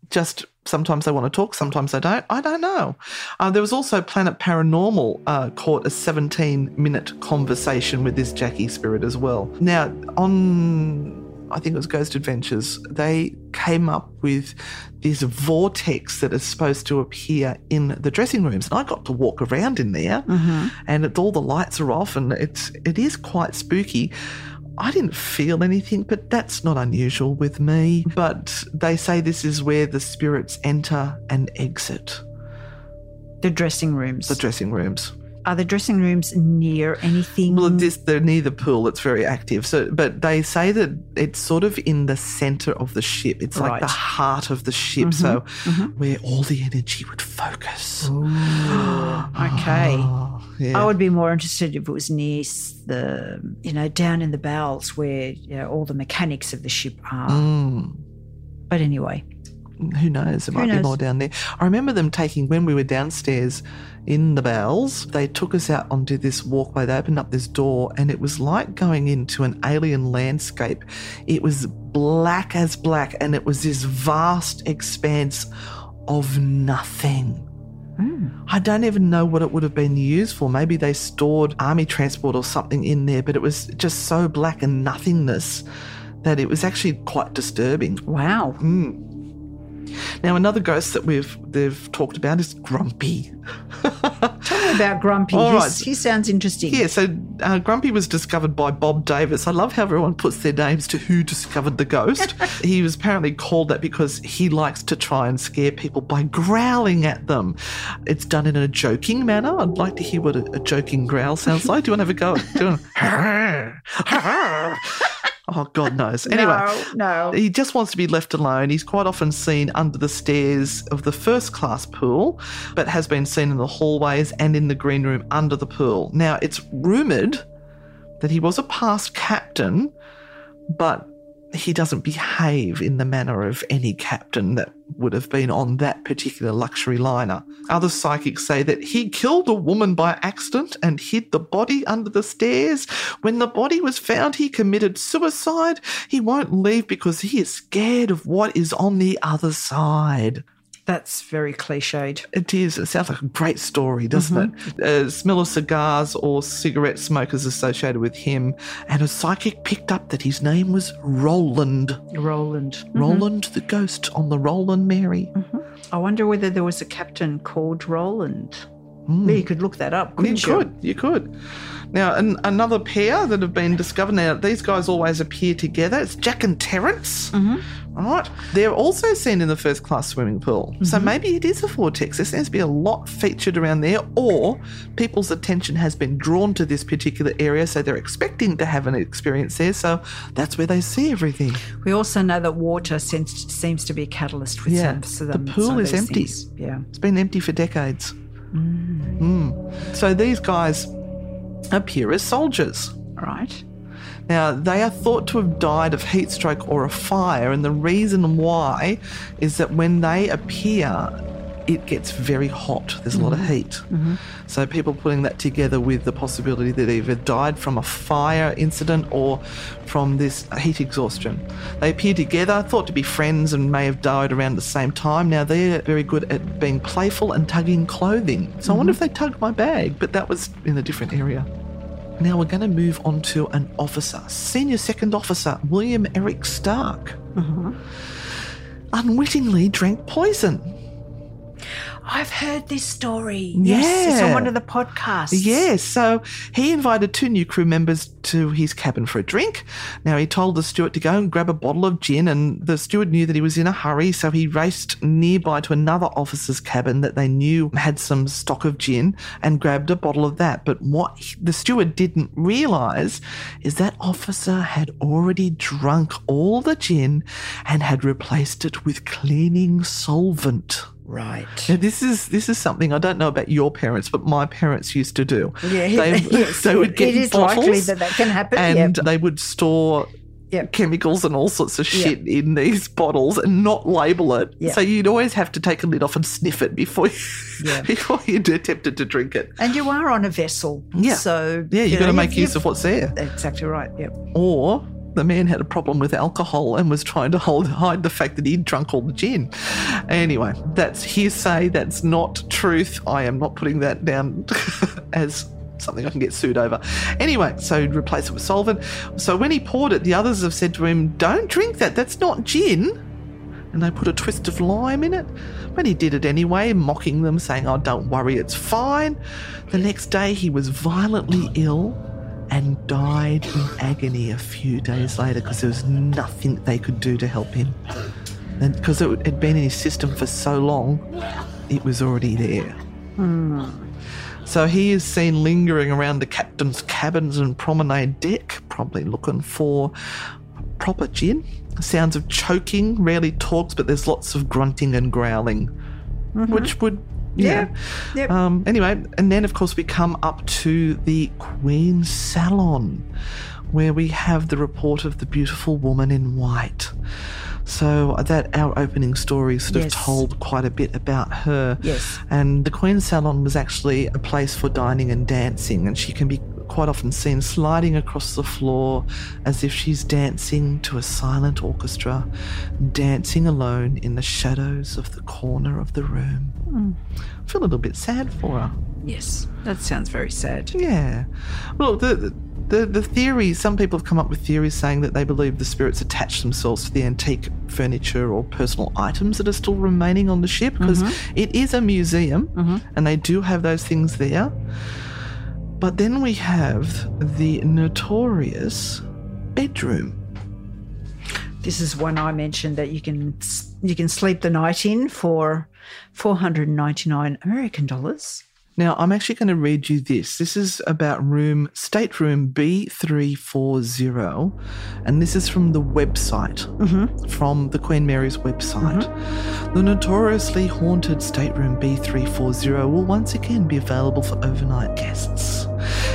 Just sometimes they want to talk, sometimes they don't. I don't know. Uh, there was also Planet Paranormal uh, caught a 17 minute conversation with this Jackie spirit as well. Now, on I think it was Ghost Adventures, they came up with this vortex that is supposed to appear in the dressing rooms. And I got to walk around in there and it's all the lights are off and it's it is quite spooky. I didn't feel anything, but that's not unusual with me. But they say this is where the spirits enter and exit The dressing rooms. the dressing rooms. Are the dressing rooms near anything? Well, this they're near the pool. It's very active. So, but they say that it's sort of in the center of the ship. It's like Right. the heart of the ship. So, mm-hmm. Mm-hmm. where all the energy would focus. (gasps) okay. Yeah. I would be more interested if it was near the, you know, down in the bowels where you know, all the mechanics of the ship are. Mm. But anyway, Who knows? There might be more down there. I remember them taking, when we were downstairs in the bowels, they took us out onto this walkway. They opened up this door, and it was like going into an alien landscape. It was black as black, and it was this vast expanse of nothing. I don't even know what it would have been used for. Maybe they stored army transport or something in there, but it was just so black and nothingness that it was actually quite disturbing. wow. Mm. Now, another ghost that we've they've talked about is Grumpy. Tell me about Grumpy. All right. He sounds interesting. Yeah, so uh, Grumpy was discovered by Bob Davis. I love how everyone puts their names to who discovered the ghost. (laughs) he was apparently called that because he likes to try and scare people by growling at them. It's done in a joking manner. I'd like to hear what a, a joking growl sounds like. Do you want to have a go? at doing? (laughs) (laughs) oh, God knows. (laughs) Anyway. No, no. He just wants to be left alone. He's quite often seen under the stairs of the first class pool, but has been seen in the hallways and in the green room under the pool. Now, it's rumoured that he was a past captain, but he doesn't behave in the manner of any captain that would have been on that particular luxury liner. Other psychics say that he killed a woman by accident and hid the body under the stairs. When the body was found, he committed suicide. He won't leave because he is scared of what is on the other side. That's very cliched. It is. It sounds like a great story, doesn't mm-hmm. it? A smell of cigars or cigarette smoke is associated with him. And a psychic picked up that his name was Roland. Roland. Mm-hmm. Roland the ghost on the Roland Mary. Mm-hmm. I wonder whether there was a captain called Roland. Hmm. Well, you could look that up. You you? could, you could. Now, an, another pair that have been discovered. Now, these guys always appear together. It's Jack and Terence. Mm-hmm. Right. They're also seen in the first class swimming pool. So Mm-hmm. maybe it is a vortex. There seems to be a lot featured around there, or people's attention has been drawn to this particular area, so they're expecting to have an experience there. So that's where they see everything. We also know that water seems, seems to be a catalyst with Yeah, some, so the pool is empty. things. Yeah. It's been empty for decades. Mm. So these guys appear as soldiers. Right. Now, they are thought to have died of heat stroke or a fire, and the reason why is that when they appear, it gets very hot. There's a lot of mm-hmm. heat. Mm-hmm. So, people putting that together with the possibility that they either died from a fire incident or from this heat exhaustion. They appear together, thought to be friends, and may have died around the same time. Now, they're very good at being playful and tugging clothing. So, I wonder mm-hmm. if they tugged my bag, but that was in a different area. Now we're going to move on to an officer, Senior Second Officer William Eric Stark. Mm-hmm. Unwittingly drank poison. I've heard this story. Yes, it's on one of the podcasts. Yes, so he invited two new crew members to his cabin for a drink. Now he told the steward to go and grab a bottle of gin, and the steward knew that he was in a hurry, so he raced nearby to another officer's cabin that they knew had some stock of gin and grabbed a bottle of that. But what he- the steward didn't realise is that officer had already drunk all the gin and had replaced it with cleaning solvent. Right. Now, this is this is something I don't know about your parents, but my parents used to do. Yeah, (laughs) they, yes, they would get it is bottles likely that that can happen. and yep. they would store Yep. chemicals and all sorts of Yep. shit in these bottles and not label it. Yep. So you'd always have to take a lid off and sniff it before you, (laughs) before you attempted to drink it. And you are on a vessel. Yeah. So Yeah, you've you got to make use of what's there. Exactly right. Yep. Or the man had a problem with alcohol and was trying to hold, hide the fact that he'd drunk all the gin. Anyway, that's hearsay. That's not truth. I am not putting that down (laughs) as something I can get sued over. Anyway, so replace it with solvent. So when he poured it, the others have said to him, Don't drink that. That's not gin. And they put a twist of lime in it. But he did it anyway, mocking them, saying, Oh, don't worry, it's fine. The next day, he was violently ill and died in agony a few days later because there was nothing they could do to help him. And because it had been in his system for so long, it was already there. Hmm. So he is seen lingering around the captain's cabins and promenade deck, probably looking for proper gin. Sounds of choking, rarely talks, but there's lots of grunting and growling, mm-hmm. which would, yeah. Yeah. Yep. Um, anyway, and then of course we come up to the Queen's Salon, where we have the report of the beautiful woman in white. So that our opening story sort Yes. of told quite a bit about her. Yes. And the Queen's Salon was actually a place for dining and dancing, and she can be quite often seen sliding across the floor as if she's dancing to a silent orchestra, dancing alone in the shadows of the corner of the room. I feel a little bit sad for her. Yes. That sounds very sad. Yeah. Well, the, the the theory. Some people have come up with theories saying that they believe the spirits attach themselves to the antique furniture or personal items that are still remaining on the ship because mm-hmm. it is a museum, mm-hmm. and they do have those things there. But then we have the notorious bedroom. This is one I mentioned that you can you can sleep the night in for 499 American dollars. Now, I'm actually going to read you this. This is about room, stateroom B340, and this is from the website, mm-hmm. from the Queen Mary's website. Mm-hmm. The notoriously haunted stateroom B340 will once again be available for overnight guests.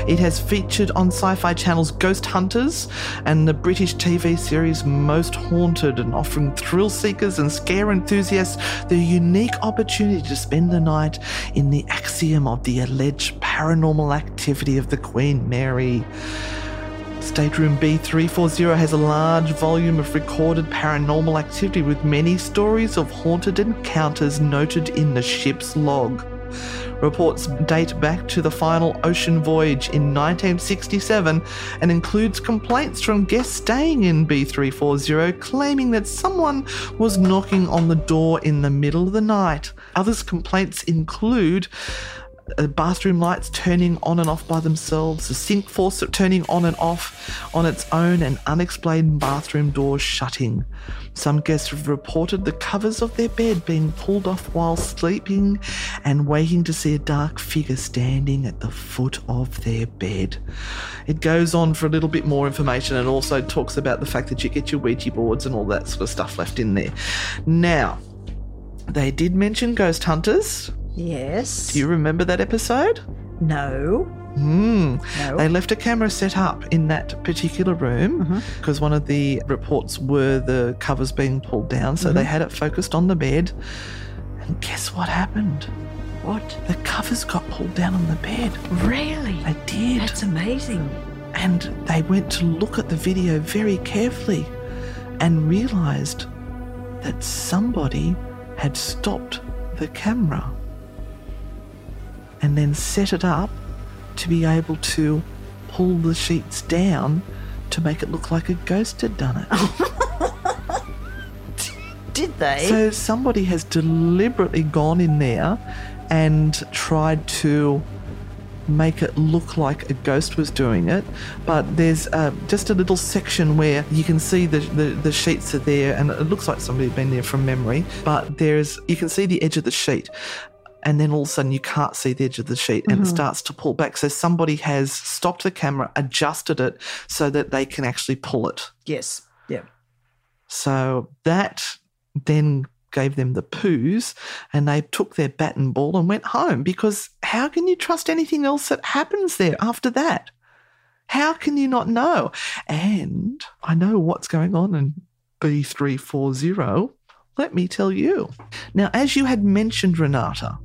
It has featured on Sci Fi Channel's Ghost Hunters and the British TV series Most Haunted, and offering thrill seekers and scare enthusiasts the unique opportunity to spend the night in the axiom of the alleged paranormal activity of the Queen Mary. Stateroom B340 has a large volume of recorded paranormal activity with many stories of haunted encounters noted in the ship's log. Reports date back to the final ocean voyage in 1967 and includes complaints from guests staying in B340 claiming that someone was knocking on the door in the middle of the night. Others' complaints include uh, bathroom lights turning on and off by themselves, the sink faucet turning on and off on its own, and unexplained bathroom doors shutting. Some guests have reported the covers of their bed being pulled off while sleeping and waking to see a dark figure standing at the foot of their bed. It goes on for a little bit more information and also talks about the fact that you get your Ouija boards and all that sort of stuff left in there. Now, they did mention ghost hunters. Yes. Do you remember that episode? No. Hmm. No. They left a camera set up in that particular room because one of the reports were the covers being pulled down. So they had it focused on the bed. And guess what happened? what? The covers got pulled down on the bed. Really? They did. That's amazing. And they went to look at the video very carefully and realized that somebody had stopped the camera and then set it up to be able to pull the sheets down to make it look like a ghost had done it. (laughs) Did they? So somebody has deliberately gone in there and tried to make it look like a ghost was doing it. But there's uh, just a little section where you can see the, the, the sheets are there, and it looks like somebody had been there from memory. But there's you can see the edge of the sheet. And then all of a sudden, you can't see the edge of the sheet and it mm-hmm. starts to pull back. So, somebody has stopped the camera, adjusted it so that they can actually pull it. yes. Yeah. So that then gave them the poos and they took their bat and ball and went home because how can you trust anything else that happens there after that? How can you not know? And I know what's going on in B340. Let me tell you. Now, as you had mentioned, Renata,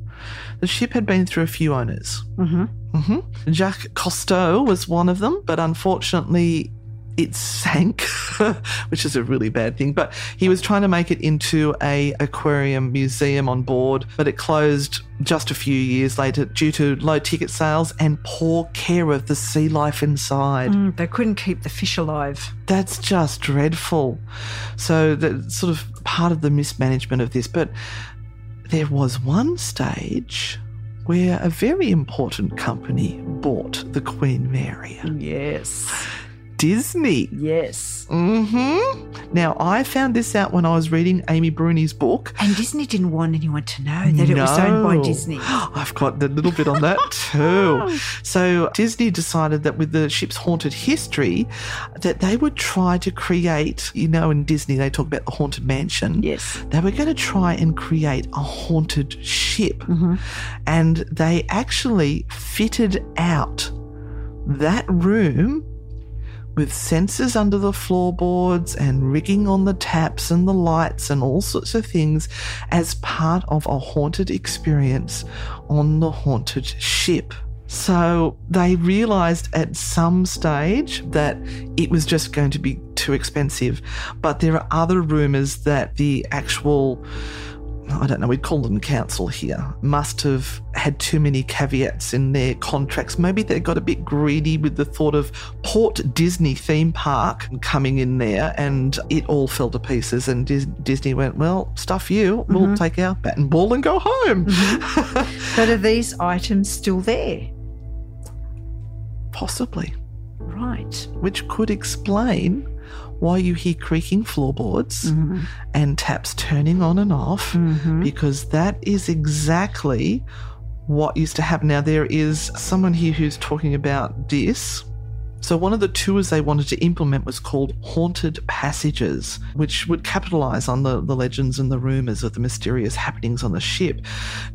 the ship had been through a few owners. Mm-hmm. hmm Jacques Cousteau was one of them, but unfortunately, it sank, (laughs) which is a really bad thing. But he was trying to make it into a aquarium museum on board, but it closed just a few years later due to low ticket sales and poor care of the sea life inside. Mm, they couldn't keep the fish alive. That's just dreadful. So that's sort of part of the mismanagement of this. But there was one stage where a very important company bought the Queen Mary. Yes. Disney. Yes. hmm Now, I found this out when I was reading Amy Bruni's book. And Disney didn't want anyone to know that it was owned by Disney. (gasps) I've got a little bit on that (laughs) too. So Disney decided that with the ship's haunted history, that they would try to create, you know, in Disney they talk about the haunted mansion. Yes. They were going to try and create a haunted ship. Mm-hmm. And they actually fitted out that room with sensors under the floorboards and rigging on the taps and the lights and all sorts of things as part of a haunted experience on the haunted ship. So they realized at some stage that it was just going to be too expensive. But there are other rumors that the actual I don't know, we'd call them council here, must have had too many caveats in their contracts. Maybe they got a bit greedy with the thought of Port Disney theme park coming in there and it all fell to pieces. And Dis- Disney went, well, stuff you, we'll mm-hmm. take our bat and ball and go home. Mm-hmm. (laughs) But are these items still there? Possibly, Right. which could explain why you hear creaking floorboards mm-hmm. and taps turning on and off mm-hmm. because that is exactly what used to happen. Now, there is someone here who's talking about this. So, one of the tours they wanted to implement was called Haunted Passages, which would capitalize on the, the legends and the rumors of the mysterious happenings on the ship.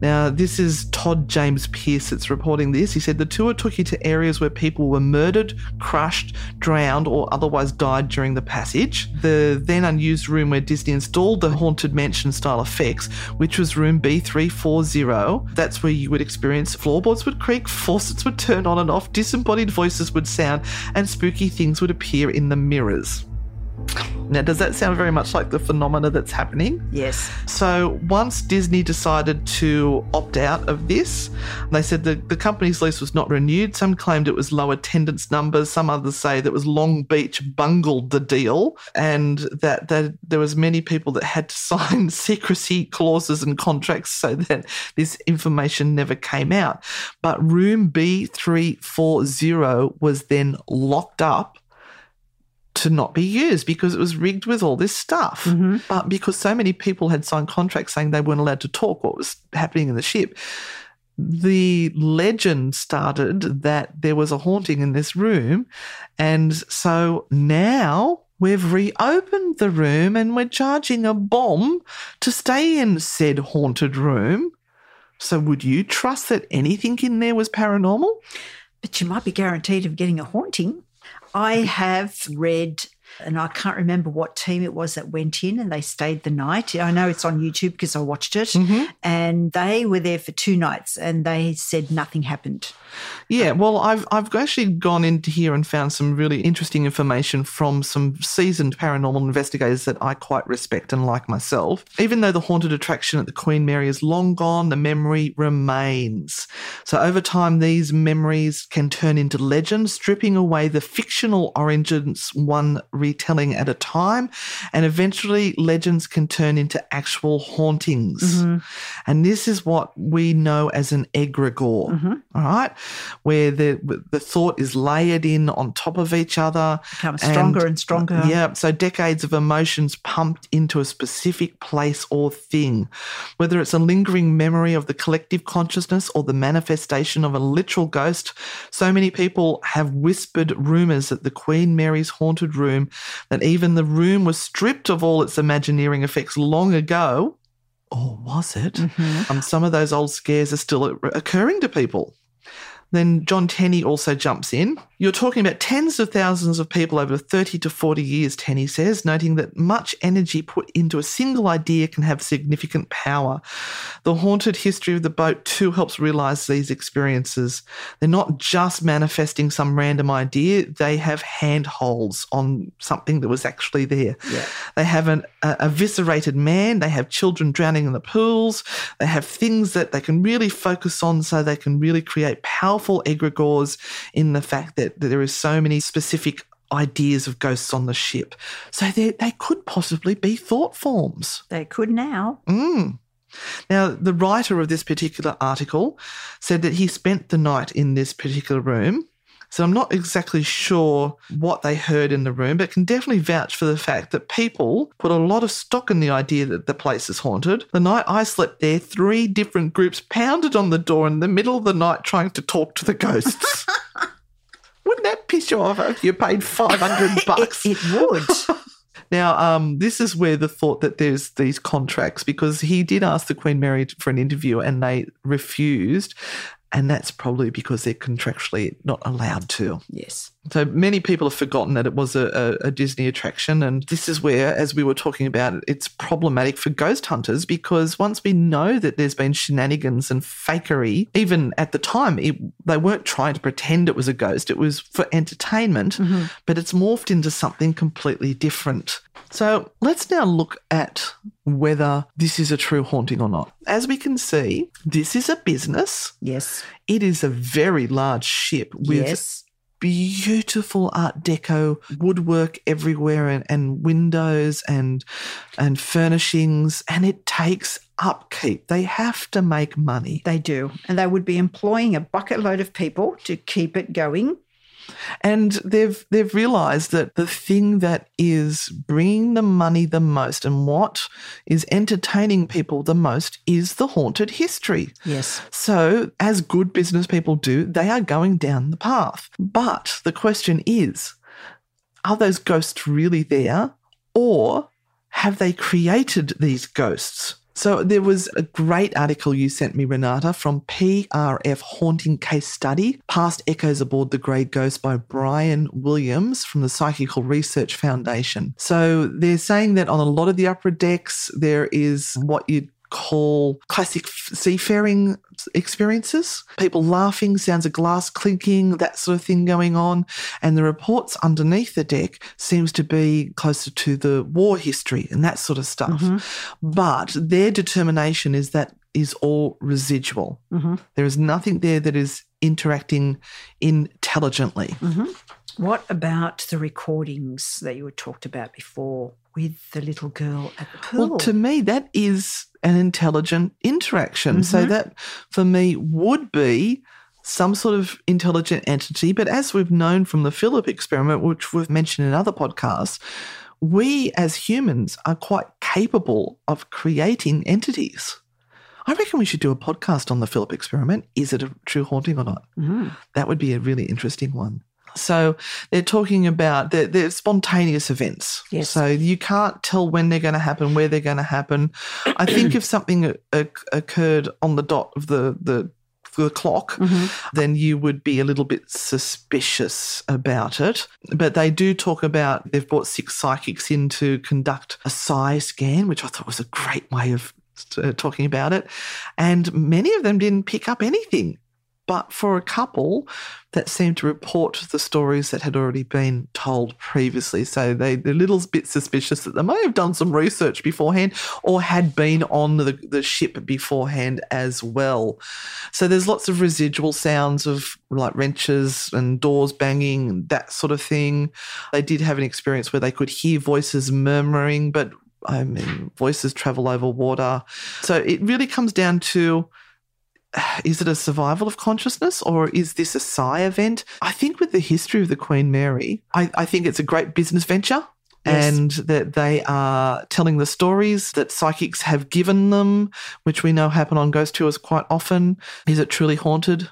Now, this is Todd James Pierce that's reporting this. He said the tour took you to areas where people were murdered, crushed, drowned, or otherwise died during the passage. The then unused room where Disney installed the Haunted Mansion style effects, which was room B340, that's where you would experience floorboards would creak, faucets would turn on and off, disembodied voices would sound, and spooky things would appear in the mirrors. Now, does that sound very much like the phenomena that's happening? Yes. So once Disney decided to opt out of this, they said that the company's lease was not renewed. Some claimed it was low attendance numbers. Some others say that was Long Beach bungled the deal, and that, that there was many people that had to (laughs) sign secrecy clauses and contracts so that this information never came out. But room B340 was then locked up to not be used because it was rigged with all this stuff. Mm-hmm. But because so many people had signed contracts saying they weren't allowed to talk what was happening in the ship, the legend started that there was a haunting in this room. And so now we've reopened the room and we're charging a bomb to stay in said haunted room So, would you trust that anything in there was paranormal? But you might be guaranteed of getting a haunting. I have read, and I can't remember what team it was that went in and they stayed the night. I know it's on YouTube because I watched it. Mm-hmm. And they were there for two nights and they said nothing happened. Yeah, well, I've I've actually gone into here and found some really interesting information from some seasoned paranormal investigators that I quite respect and like myself. Even though the haunted attraction at the Queen Mary is long gone, the memory remains. So over time, these memories can turn into legend, stripping away the fictional origins one retelling at a time, and eventually legends can turn into actual hauntings. Mm-hmm. And this is what we know as an egregore. Mm-hmm. All right, where the the thought is layered in on top of each other, Becomes stronger and stronger. Yeah, so decades of emotions pumped into a specific place or thing, whether it's a lingering memory of the collective consciousness or the manifestation of a literal ghost. So many people have whispered rumors that the Queen Mary's haunted room, that even the room was stripped of all its imagineering effects long ago. Or was it? Um, some of those old scares are still occurring to people. Then John Tenney also jumps in. You're talking about tens of thousands of people over 30 to 40 years, Tenney says, noting that much energy put into a single idea can have significant power. The haunted history of the boat too helps realize these experiences. They're not just manifesting some random idea, they have handholds on something that was actually there. They have an a, eviscerated man, they have children drowning in the pools, they have things that they can really focus on so they can really create powerful egregores in the fact that, that there is so many specific ideas of ghosts on the ship. So they, they could possibly be thought forms. They could now. Mm. Now, the writer of this particular article said that he spent the night in this particular room. So I'm not exactly sure what they heard in the room, but can definitely vouch for the fact that people put a lot of stock in the idea that the place is haunted. The night I slept there, three different groups pounded on the door in the middle of the night trying to talk to the ghosts. (laughs) Wouldn't that piss you off if you paid 500 (laughs) bucks? It, it would. (laughs) Now, um, this is where the thought that there's these contracts because he did ask the Queen Mary for an interview and they refused. And that's probably because they're contractually not allowed to. yes. So many people have forgotten that it was a, a, a Disney attraction. And this is where, as we were talking about, it's problematic for ghost hunters because once we know that there's been shenanigans and fakery, even at the time, it, they weren't trying to pretend it was a ghost, it was for entertainment, mm-hmm. but it's morphed into something completely different. So let's now look at whether this is a true haunting or not. As we can see, this is a business. Yes. It is a very large ship with yes. Beautiful art deco woodwork everywhere and, and windows and and furnishings and it takes upkeep they have to make money They do. And they would be employing a bucket load of people to keep it going. And they've they've realized that the thing that is bringing the money the most and what is entertaining people the most is the haunted history Yes. So, as good business people do, they are going down the path. But the question is are those ghosts really there? Or have they created these ghosts? So, there was a great article you sent me, Renata, from PRF Haunting Case Study Past Echoes Aboard the Grey Ghost by Bryan Williams from the Psychical Research Foundation. So, they're saying that on a lot of the upper decks, there is what you'd call classic f- seafaring experiences. People laughing, sounds of glass clinking, that sort of thing going on. And the reports underneath the deck seems to be closer to the war history and that sort of stuff. Mm-hmm. But their determination is that is all residual. Mm-hmm. There is nothing there that is interacting intelligently. Mm-hmm. What about the recordings that you had talked about before with the little girl at the pool? Well, to me, that is an intelligent interaction. So mm-hmm. that for me would be some sort of intelligent entity. But as we've known from the Philip experiment, which we've mentioned in other podcasts, we as humans are quite capable of creating entities. I reckon we should do a podcast on the Philip experiment. Is it a true haunting or not? Mm. That would be a really interesting one. So they're talking about they're, they're spontaneous events. Yes. So you can't tell when they're going to happen, where they're going to happen. I think if something occurred on the dot of the the the clock, then you would be a little bit suspicious about it. But they do talk about they've brought six psychics in to conduct a psi scan, which I thought was a great way of uh, talking about it. And many of them didn't pick up anything. But for a couple that seemed to report the stories that had already been told previously, so they, they're a little bit suspicious that they may have done some research beforehand or had been on the, the ship beforehand as well. So there's lots of residual sounds of like wrenches and doors banging and that sort of thing. They did have an experience where they could hear voices murmuring, but I mean, voices travel over water. So it really comes down to (sighs) is it a survival of consciousness or is this a psi event? I think with the history of the Queen Mary, I, I think it's a great business venture. Yes. And that they are telling the stories that psychics have given them, which we know happen on ghost tours quite often. Is it truly haunted?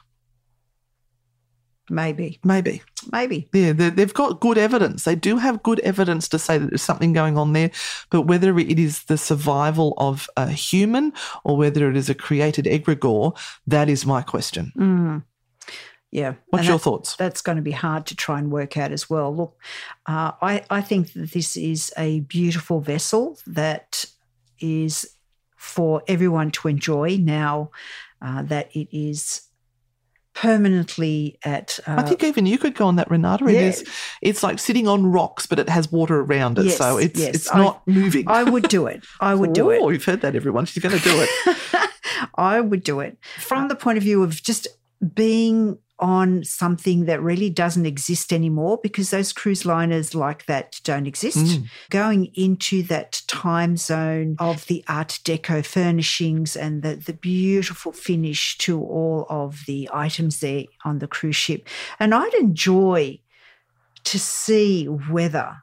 Maybe. Maybe. Maybe. Yeah, they- they've got good evidence. They do have good evidence to say that there's something going on there. But whether it is the survival of a human or whether it is a created egregore, that is my question. Mm. Yeah. What's And your that- thoughts? That's going to be hard to try and work out as well. Look, uh, I, I think that this is a beautiful vessel that is for everyone to enjoy now uh, that it is permanently at. Uh, I think even you could go on that Renata. It yeah. is. It's like sitting on rocks, but it has water around it, Yes, so it's yes. it's I- not moving. I would do it. I would do it. (laughs) Oh, you've heard that, everyone. She's going to do it. (laughs) I would do it from the point of view of just being on something that really doesn't exist anymore because those cruise liners like that don't exist. Mm. Going into that time zone of the Art Deco furnishings and the, the beautiful finish to all of the items there on the cruise ship. And I'd enjoy to see whether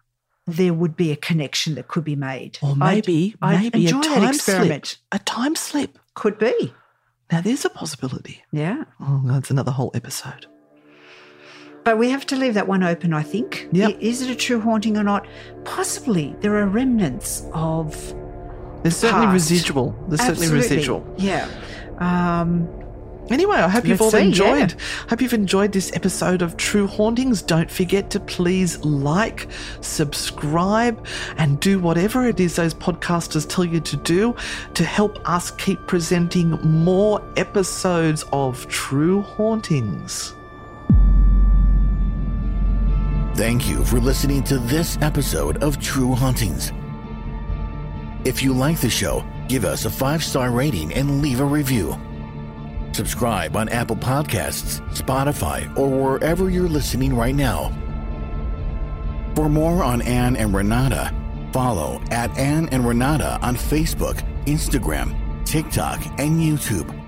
there would be a connection that could be made. Or I'd- maybe, I'd maybe a enjoy that time experiment. slip. A time slip. Could be. Now, there's a possibility. Yeah. Oh, that's another whole episode. But we have to leave that one open, I think. Yep. Is it a true haunting or not? Possibly. There are remnants of. There's certainly Past. residual. There's certainly residual. Yeah. Um, Anyway, I hope you've Let's all see, enjoyed. Hope you've enjoyed this episode of True Hauntings. Don't forget to please like, subscribe, and do whatever it is those podcasters tell you to do to help us keep presenting more episodes of True Hauntings. Thank you for listening to this episode of True Hauntings. If you like the show, give us a five star rating and leave a review. Subscribe on Apple Podcasts, Spotify, or wherever you're listening right now. For more on Anne and Renata, follow at Anne and Renata on Facebook, Instagram, TikTok, and YouTube.